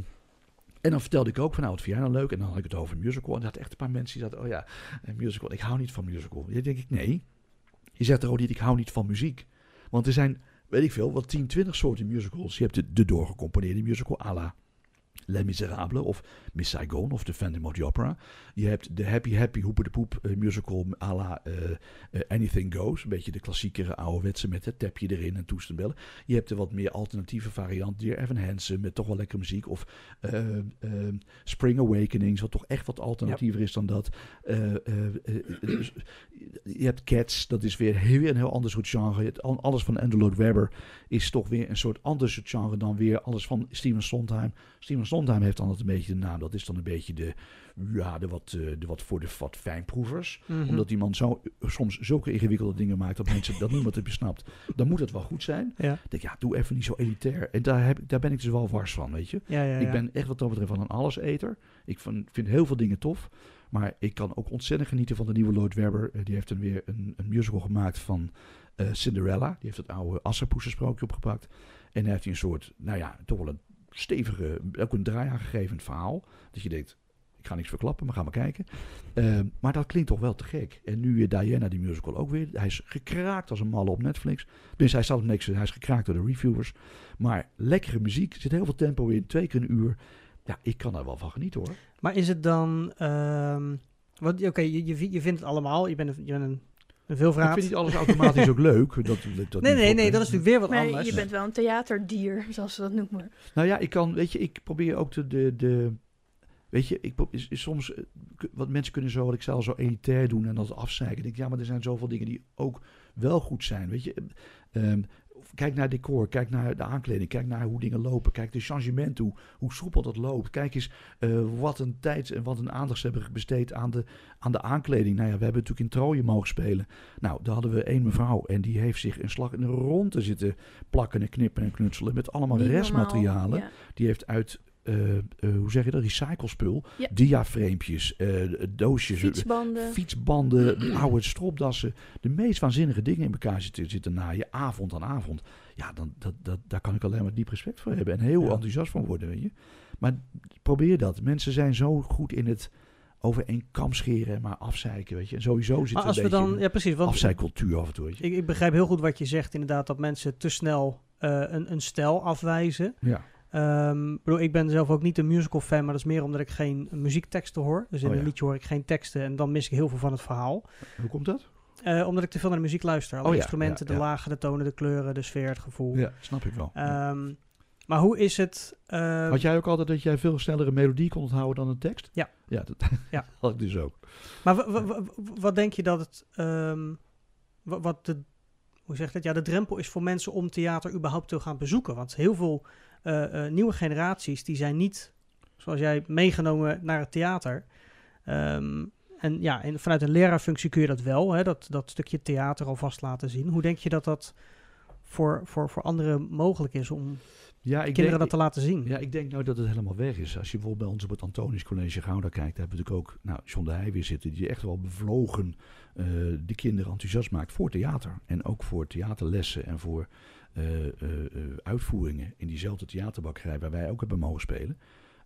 en dan vertelde ik ook van, nou, wat vind jij nou leuk? En dan had ik het over musical. En had echt een paar mensen die zeiden, oh ja, musical. Ik hou niet van musical. Ja, denk ik, nee. Je zegt er ook niet, ik hou niet van muziek. Want er zijn, weet ik veel, wat 10, 20 soorten musicals. Je hebt de, de doorgecomponeerde musical à la Les Miserables of Miss Saigon of The Phantom of the Opera. Je hebt de Happy Happy Hoeper de Poep eh, musical à la eh, eh, Anything Goes. Een beetje de klassiekere ouderwetse met het tapje erin en toesten bellen. Je hebt de wat meer alternatieve variant. Dear Evan Hansen met toch wel lekker muziek. Of Spring Awakenings, wat toch echt wat alternatiever is dan dat. Dus je hebt Cats, dat is weer heel, weer een heel ander soort genre. Het, alles van Andrew Lloyd Webber is toch weer een soort ander soort genre dan weer alles van Steven Sondheim. Steven Sondheim heeft dan altijd een beetje de naam. Dat is dan een beetje de, ja, de wat, eh, de wat voor de wat fijnproevers. Mhm. Omdat die man zo, soms zulke ingewikkelde dingen maakt dat mensen dat niemand het besnapt. Dan moet het wel goed zijn. Ja, Ik denk, ja, doe even niet zo elitair. En daar, heb, daar ben ik dus wel wars van, weet je. ja. Ik ben echt wat dat betreft van een alleseter. Ik vind, vind heel veel dingen tof. Maar ik kan ook ontzettend genieten van de nieuwe Lloyd Webber. Eh, die heeft dan weer een, een musical gemaakt van eh, Cinderella. Die heeft het oude Asserpoesensprookje opgepakt. En daar heeft hij een soort, nou ja, toch wel een stevige, ook een draai aangegeven verhaal. Dat je denkt, ik ga niks verklappen, maar ga maar kijken. Eh, maar dat klinkt toch wel te gek. En nu weer Diana, die musical ook weer. Hij is gekraakt als een malle op Netflix. Dus hij staat op niks, hij is gekraakt door de reviewers. Maar lekkere muziek, zit heel veel tempo in, twee keer een uur. Ja, ik kan daar wel van genieten hoor. Maar is het dan... ehm, Want oké, je, je vindt het allemaal. Je bent een, je bent een, een Ik veelvraat. vind niet alles automatisch ook leuk. Dat, dat, dat nee, nee, nee, dat is natuurlijk weer wat Maar anders. je bent wel een theaterdier, zoals ze dat noemen. Nou ja, ik kan, weet je, ik probeer ook de, de, de weet je, ik is, is soms, eh, wat mensen kunnen zo, wat ik al, zo elitair doen en dat afzeiken. Ik denk, ja, maar er zijn zoveel dingen die ook wel goed zijn, weet je. Ehm, kijk naar decor, kijk naar de aankleding, kijk naar hoe dingen lopen, kijk de changement, hoe, hoe soepel dat loopt. Kijk eens eh, wat een tijd en wat een aandacht ze hebben besteed aan de, aan de aankleding. Nou ja, we hebben natuurlijk in Troje mogen spelen. Nou, daar hadden we één mevrouw en die heeft zich een slag in de ronde zitten plakken en knippen en knutselen met allemaal Niet normaal, restmaterialen. ja. Die heeft uit, hoe zeg je dat, recyclespul, Ja. diaframepjes, eh, doosjes, Fietsbanden. fietsbanden, <clears throat> oude stropdassen. De meest waanzinnige dingen in elkaar zitten, zitten naaien, avond aan avond. Ja, dan, dat, dat, daar kan ik alleen maar diep respect voor hebben en heel Ja. enthousiast van worden, weet je. Maar probeer dat. Mensen zijn zo goed in het over één kam scheren, maar afzeiken, weet je. En sowieso zit maar als een we dan, een ja precies, want afzeikcultuur af en toe, weet je. ik, ik begrijp heel goed wat je zegt inderdaad, dat mensen te snel eh, een, een stijl afwijzen. Ja. Ehm, ik bedoel, ik ben zelf ook niet een musical fan, maar dat is meer omdat ik geen muziekteksten hoor. Dus in Oh een liedje hoor ik geen teksten en dan mis ik heel veel van het verhaal. Hoe komt dat? Eh, omdat ik te veel naar de muziek luister. Alle Oh instrumenten, ja, de lagen, de tonen, de kleuren, de sfeer, het gevoel. Ja, snap ik wel. Ehm, maar hoe is het... eh, Had jij ook altijd dat jij veel sneller een melodie kon onthouden dan een tekst? Ja. Ja, dat <laughs> Ja. had ik dus ook. Maar wa- wa- wa- wat denk je dat het... ehm, wa- wat de, hoe zeg je dat? Ja, de drempel is voor mensen om theater überhaupt te gaan bezoeken. Want heel veel nieuwe generaties, die zijn niet, zoals jij, meegenomen naar het theater. Ehm, en ja, en vanuit een leraarfunctie kun je dat wel, hè, dat, dat stukje theater alvast laten zien. Hoe denk je dat dat voor, voor, voor anderen mogelijk is om Ja, ik kinderen denk, dat te laten zien? Ja, ik denk nou dat het helemaal weg is. Als je bijvoorbeeld bij ons op het Antonisch College Gouda kijkt, daar hebben we natuurlijk ook nou, John de Heij weer zitten, die echt wel bevlogen eh, de kinderen enthousiast maakt voor theater. En ook voor theaterlessen en voor eh, eh, eh, uitvoeringen in diezelfde theaterbakkerij waar wij ook hebben mogen spelen.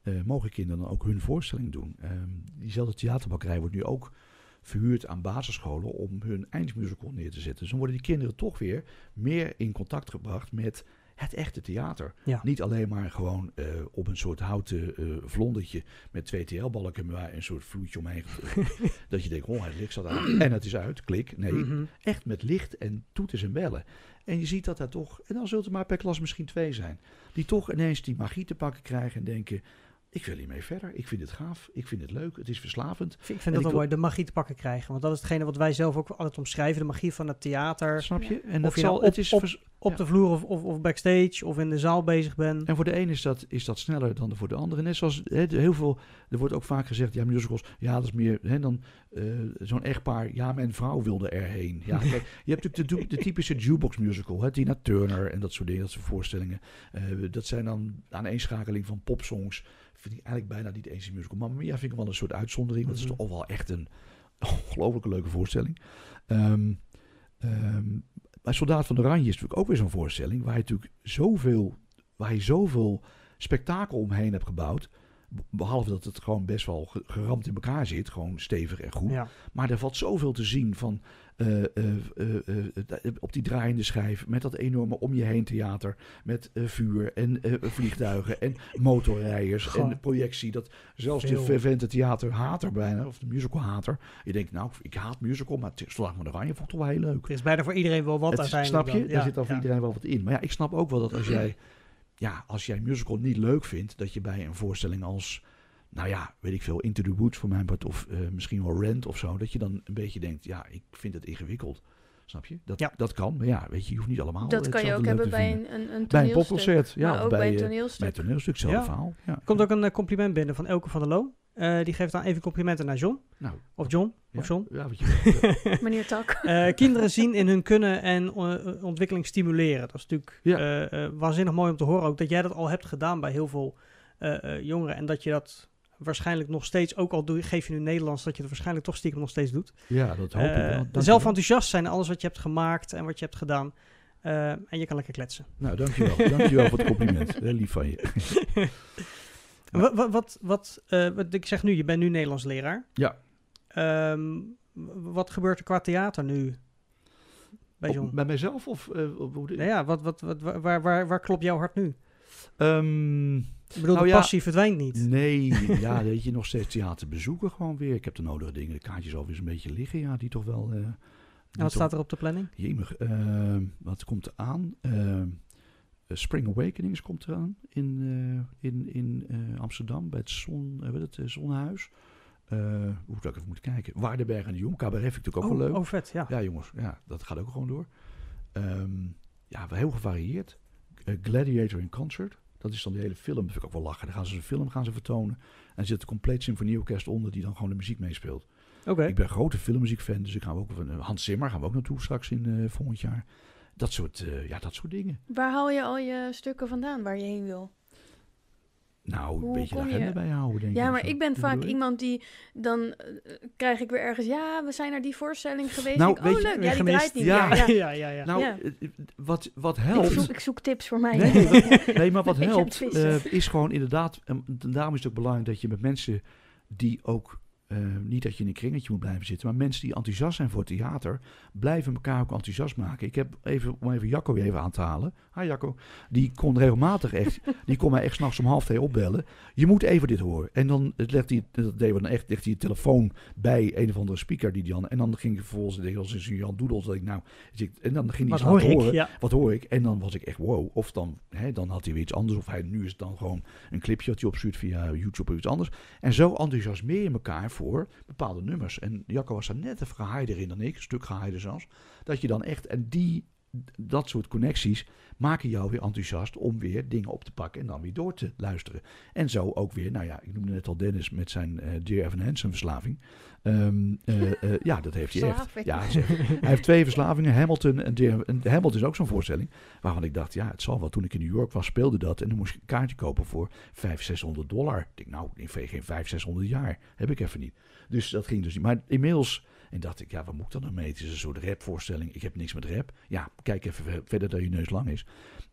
eh, mogen kinderen dan ook hun voorstelling doen. Ehm, diezelfde theaterbakkerij wordt nu ook verhuurd aan basisscholen om hun eindmusical neer te zetten. Dus dan worden die kinderen toch weer meer in contact gebracht met het echte theater. Ja. Niet alleen maar gewoon eh, op een soort houten eh vlondetje met twee TL-balken waar een soort vloeitje omheen. <laughs> dat je denkt, oh, het licht staat aan <clears throat> en het is uit, klik. Nee, Mhm. echt met licht en toeters en bellen. En je ziet dat daar toch, en dan zult er maar per klas misschien twee zijn, die toch ineens die magie te pakken krijgen en denken, ik wil hiermee verder, ik vind het gaaf, ik vind het leuk, het is verslavend. Ik vind En dat ik wel wil- mooi, de magie te pakken krijgen. Want dat is hetgene wat wij zelf ook altijd omschrijven. De magie van het theater. Snap je? En Of dat je zal, nou op- het is op- vers- Op Ja. de vloer of, of, of backstage of in de zaal bezig bent. En voor de een is dat, is dat sneller dan voor de andere. Net zoals hè, heel veel, er wordt ook vaak gezegd, ja, musicals, ja, dat is meer hè, dan eh, zo'n echtpaar, ja, mijn vrouw wilde erheen. Ja, <laughs> kijk, je hebt natuurlijk de, de typische jukebox musical, hè, Tina Turner en dat soort dingen, dat soort voorstellingen. Eh, dat zijn dan aaneenschakeling van popsongs. Vind ik eigenlijk bijna niet eens een musical. Mamma Mia vind ik wel een soort uitzondering. Dat is Mhm. toch wel echt een <laughs> ongelooflijke leuke voorstelling. Ehm ehm maar Soldaat van Oranje is natuurlijk ook weer zo'n voorstelling waar je natuurlijk zoveel, waar je zoveel spektakel omheen hebt gebouwd. Be- Behalve dat het gewoon best wel ge- geramd in elkaar zit, gewoon stevig en goed. Ja. Maar er valt zoveel te zien van eh, eh, eh, op die draaiende schijf, met dat enorme om je heen theater, met vuur en vliegtuigen en <laughs> motorrijders en projectie. Dat zelfs veel. de fervente theaterhater bijna, of de musicalhater, je denkt nou, ik haat musical, maar het Soldaat van Oranje vond toch wel heel leuk. Er is bijna voor iedereen wel wat Het- uiteindelijk. snap je? dan. Daar zit dan voor iedereen wel wat in. Maar ja, ik snap ook wel dat als jij, ja, als jij musical niet leuk vindt, dat je bij een voorstelling als, nou ja, weet ik veel, Into the Woods voor mijn part, of eh, misschien wel Rent of zo, dat je dan een beetje denkt, ja, ik vind het ingewikkeld. Snap je? Dat, Ja. dat kan, maar ja, weet je, je hoeft niet allemaal Dat kan je ook hebben bij een, een, een Bij een toneelstuk. popconcert, ja, maar ook bij, bij, een toneelstuk. Bij het toneelstuk, hetzelfde Ja. verhaal. Ja. Er komt ook een eh, compliment binnen van Elke van der Loon. Eh, die geeft dan even complimenten naar John. Nou, Of John. ja, Of John. Ja, wat je <laughs> Meneer Tak. Eh, kinderen zien in hun kunnen en eh, ontwikkeling stimuleren. Dat is natuurlijk Ja. waanzinnig mooi om te horen. Ook dat jij dat al hebt gedaan bij heel veel eh, eh, jongeren. En dat je dat waarschijnlijk nog steeds, ook al doe, geef je nu Nederlands, dat je het waarschijnlijk toch stiekem nog steeds doet. ja, dat hoop ik wel. Zelf enthousiast zijn in alles wat je hebt gemaakt en wat je hebt gedaan. Eh, en je kan lekker kletsen. Nou, dankjewel. dankjewel voor het compliment. <laughs> Heel lief van je. <laughs> Wat, wat, wat, wat, eh, wat ik zeg nu, je bent nu Nederlands leraar. Ja. Ehm, wat gebeurt er qua theater nu bij Op- John? bij mijzelf of... op hoe de- Nou ja, wat, wat, wat, waar, waar, waar klopt jouw hart nu? Ehm, Ik bedoel, Nou de ja, passie verdwijnt niet. nee, <laughs> ja, weet je, nog steeds theater bezoeken gewoon weer. Ik heb de nodige dingen, de kaartjes alweer een beetje liggen, ja, die toch wel... die En wat toch- staat er op de planning? Jemig, ehm, wat komt er aan? Eh, Spring Awakenings komt eraan in, eh, in, in eh, Amsterdam bij het, zon, het Zonnehuis. Eh, hoe ik even moeten kijken? Waardenberg en de Jong. Cabaret vind ik natuurlijk ook wel oh, leuk. oh, vet, ja. Ja, jongens, ja, dat gaat ook gewoon door. Ehm, ja, heel gevarieerd. Gladiator in Concert. Dat is dan de hele film. Dat vind ik ook wel lachen. Dan gaan ze een film gaan ze vertonen. En er zit een compleet symfonieorkest onder die dan gewoon de muziek meespeelt. Oké. Ik ben grote filmmuziekfan, dus ik ga ook van Hans Zimmer gaan we ook naartoe straks in volgend jaar. Dat soort, eh, ja, dat soort dingen. Waar haal je al je stukken vandaan waar je heen wil? Nou, een Hoe beetje de kom je- agenda bijhouden, denk ik. Ja, maar ik ben vaak iemand die dan eh, krijg ik weer ergens. Ja, we zijn naar die voorstelling geweest. Nou, Ik oh weet je, leuk, ja, die draait niet Ja. meer. <laughs> Ja. ja, ja, ja. Nou, Ja. eh, wat, wat Ik, helpt... zoek, ik zoek tips voor mij. Nee, nee, wat- nee, maar <laughs> wat Ik helpt is gewoon inderdaad... En daarom is het ook belangrijk dat je met mensen die ook... eh, niet dat je in een kringetje moet blijven zitten, maar mensen die enthousiast zijn voor theater, blijven elkaar ook enthousiast maken. Ik heb even, om even Jacco weer even aan te halen. Hi Jacco. Die kon regelmatig echt, <laughs> die kon mij echt s'nachts om half twee opbellen. Je moet even dit horen. En dan legt hij, dat deden we dan echt, legt hij je telefoon bij een of andere speaker die dan, en dan ging ik vervolgens, deed ik als een Jan Doedels, dat ik nou, en dan ging hij iets hoor laten ik? horen Ja. wat hoor ik? En dan was ik echt wow. Of dan, hè, dan had hij weer iets anders. Of hij, nu is het dan gewoon een clipje dat hij opstuurt via YouTube of iets anders. En zo enthousiasmeer je elkaar voor bepaalde nummers. En Jacco was daar net even geheider in dan ik. Een stuk geheider zelfs. Dat je dan echt, en die, dat soort connecties maken jou weer enthousiast om weer dingen op te pakken en dan weer door te luisteren. En zo ook weer, nou ja, ik noemde net al Dennis met zijn eh Dear Evan Hansen verslaving. Ehm, eh, eh, ja, dat heeft hij echt. Ja, hij heeft twee verslavingen, Hamilton en, en Hamilton is ook zo'n voorstelling. Waarvan ik dacht, ja, het zal wel. Toen ik in New York was, speelde dat. En dan moest ik een kaartje kopen voor 500, 600 dollar. Ik denk, nou, in geen 500, 600 jaar. Heb ik even niet. Dus dat ging dus niet. Maar inmiddels, en dacht ik, ja, wat moet ik dan nou mee? Het is een soort rapvoorstelling. Ik heb niks met rap. Ja, kijk even ver- verder dat je neus lang is.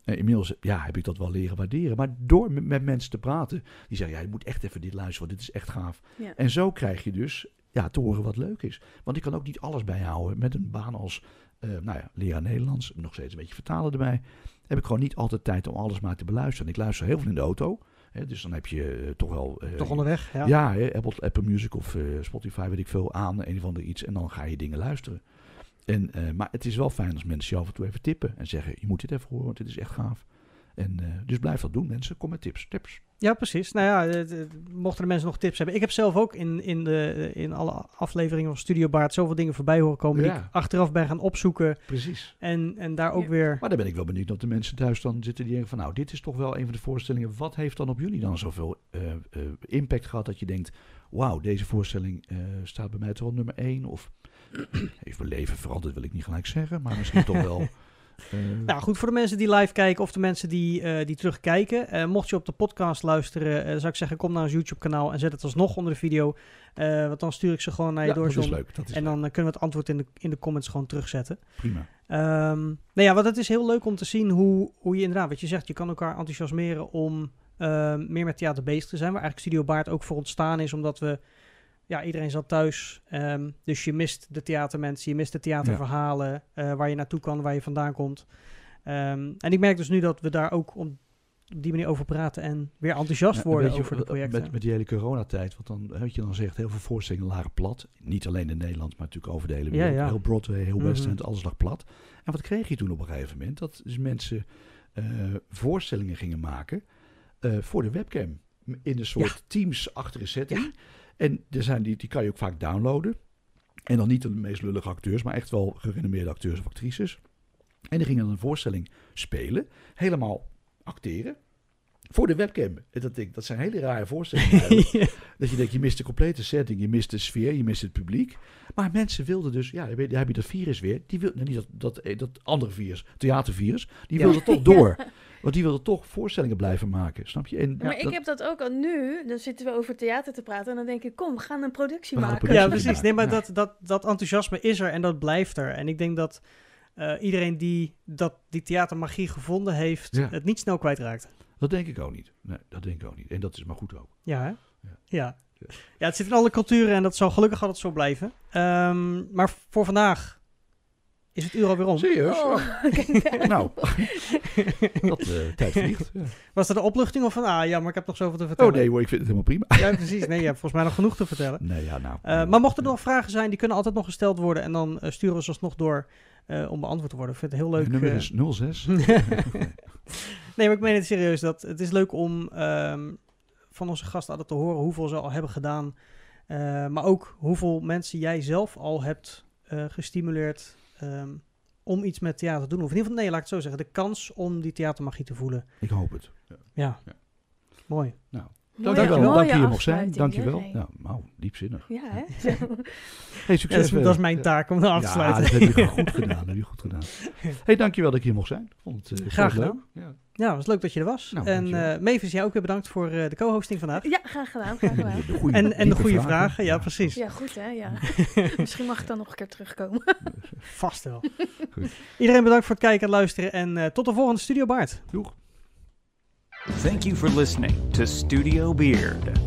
Eh, inmiddels, ja, heb ik dat wel leren waarderen. Maar door met, met mensen te praten, die zeggen, ja, je moet echt even dit luisteren, want dit is echt gaaf. Ja. En zo krijg je dus ja, te horen wat leuk is. Want ik kan ook niet alles bijhouden. Met een baan als eh, nou ja, leraar Nederlands, nog steeds een beetje vertalen erbij, heb ik gewoon niet altijd tijd om alles maar te beluisteren. Ik luister heel veel in de auto. Hè, dus dan heb je eh, toch wel... eh, Toch onderweg, ja. ja, hè, Apple, Apple Music of Spotify, weet ik veel, aan een of ander iets. En dan ga je dingen luisteren. En, maar het is wel fijn als mensen je af en toe even tippen. En zeggen, je moet dit even horen, want dit is echt gaaf. En, eh, dus blijf dat doen, mensen. Kom met tips. Tips. Ja, precies. Nou ja, het- het- mochten de mensen nog tips hebben. Ik heb zelf ook in, in, de, in alle afleveringen van Studio Baard zoveel dingen voorbij horen komen die Ja. ik achteraf ben gaan opzoeken. Precies. En, en daar ook Ja. weer... Maar dan ben ik wel benieuwd dat de mensen thuis dan zitten die denken van... nou, dit is toch wel een van de voorstellingen. Wat heeft dan op jullie dan zoveel eh, eh, impact gehad dat je denkt... wauw, deze voorstelling eh, staat bij mij toch wel nummer één. Of <clears throat> heeft mijn leven veranderd, wil ik niet gelijk zeggen. Maar misschien toch wel... <laughs> eh, Nou goed, voor de mensen die live kijken of de mensen die, eh, die terugkijken. eh, mocht je op de podcast luisteren, zou ik zeggen, kom naar ons YouTube kanaal en zet het alsnog onder de video. Want dan stuur ik ze gewoon naar je ja, door, dat is leuk. Dat is En dan kunnen we het antwoord in de, in de comments gewoon terugzetten. prima. Ehm nou ja, want het is heel leuk om te zien hoe, hoe je inderdaad, wat je zegt, je kan elkaar enthousiasmeren om meer met theater bezig te zijn. Waar eigenlijk Studio Baard ook voor ontstaan is, omdat we, ja, iedereen zat thuis. ehm, dus je mist de theatermensen, je mist de theaterverhalen, eh, waar je naartoe kan, waar je vandaan komt. Ehm, en ik merk dus nu dat we daar ook om, op die manier over praten en weer enthousiast Ja, worden over de eh, projecten. Met, met die hele coronatijd, want dan, wat je dan zegt, heel veel voorstellingen lagen plat. Niet alleen in Nederland, maar natuurlijk over de hele wereld. ja. Heel Broadway, heel West Mhm. Alles lag plat. En wat kreeg je toen op een gegeven moment? Dat dus mensen eh, voorstellingen gingen maken voor de webcam. In een soort Teams-achtige setting. En er zijn die, die kan je ook vaak downloaden. En dan niet de meest lullige acteurs, maar echt wel gerenommeerde acteurs of actrices. En die gingen dan een voorstelling spelen. Helemaal acteren. Voor de webcam. En Dat, denk ik, dat zijn hele rare voorstellingen. <laughs> Dat je denkt, je mist de complete setting, je mist de sfeer, je mist het publiek. Maar mensen wilden dus, ja, dan heb je- dat virus weer. Die wil, nou, niet dat, dat, eh, dat andere virus, theatervirus, die Ja. wilde toch door. <laughs> Want die wilde toch voorstellingen blijven maken, snap je? En maar ik dat- heb dat ook al nu. Dan zitten we over theater te praten. En dan denk ik, kom, we gaan een productie een maken. productie Ja, precies. Nee, maar Ja. dat, dat, dat enthousiasme is er en dat blijft er. En ik denk dat eh, iedereen die dat, die theatermagie gevonden heeft, Ja. het niet snel kwijtraakt. Dat denk ik ook niet. Nee, dat denk ik ook niet. En dat is maar goed ook. Ja, hè? Ja. Ja. ja. het zit in alle culturen en dat zal gelukkig altijd zo blijven. Ehm, maar voor vandaag is het uur alweer om. Serieus? Oh, kijk. <laughs> Nou, <laughs> dat eh, tijd vliegt. Ja. Was dat een opluchting of van, ah ja, maar ik heb nog zoveel te vertellen? Oh nee hoor, ik vind het helemaal prima. Ja, precies. Nee, je hebt volgens mij nog genoeg te vertellen. Nee, ja, nou. Eh, maar mochten er nog vragen zijn, die kunnen altijd nog gesteld worden. En dan eh, sturen we ze alsnog door eh, om beantwoord te worden. Ik vind het heel leuk. Nummer eh, is 06. <laughs> nee, maar ik meen het serieus. Dat, het is leuk om ehm, van onze gasten altijd te horen hoeveel ze al hebben gedaan. Eh, maar ook hoeveel mensen jij zelf al hebt gestimuleerd ehm, om iets met theater te doen. Of in ieder geval, nee, laat ik het zo zeggen. De kans om die theatermagie te voelen. Ik hoop het. Ja. Ja, Ja. mooi. Mooie- Dankjewel mooie dat je hier mocht zijn. afsluiting, Dankjewel. hè? Ja, nou, diepzinnig. Ja, hè? <laughs> Hey, Ja, succes. dat, is, verder. dat is mijn Ja. taak om te Ja, sluiten. dat heb je goed gedaan. Dat heb je goed gedaan. Hey, dankjewel dat ik hier mocht zijn. Vond het, eh, Graag gedaan. leuk. Ja. Ja, het was leuk dat je er was. Nou, en dankjewel. eh Mavis, jij ook weer bedankt voor eh, de co-hosting vandaag. Ja, graag gedaan, graag gedaan. De En, en de goede vragen. Ja, precies. Ja, goed hè, ja. <laughs> Misschien mag ik dan nog een keer terugkomen. Vast wel. Goed. Iedereen bedankt voor het kijken en luisteren. En eh, tot de volgende Studio Baard. Doeg. Thank you for listening to Studio Beard.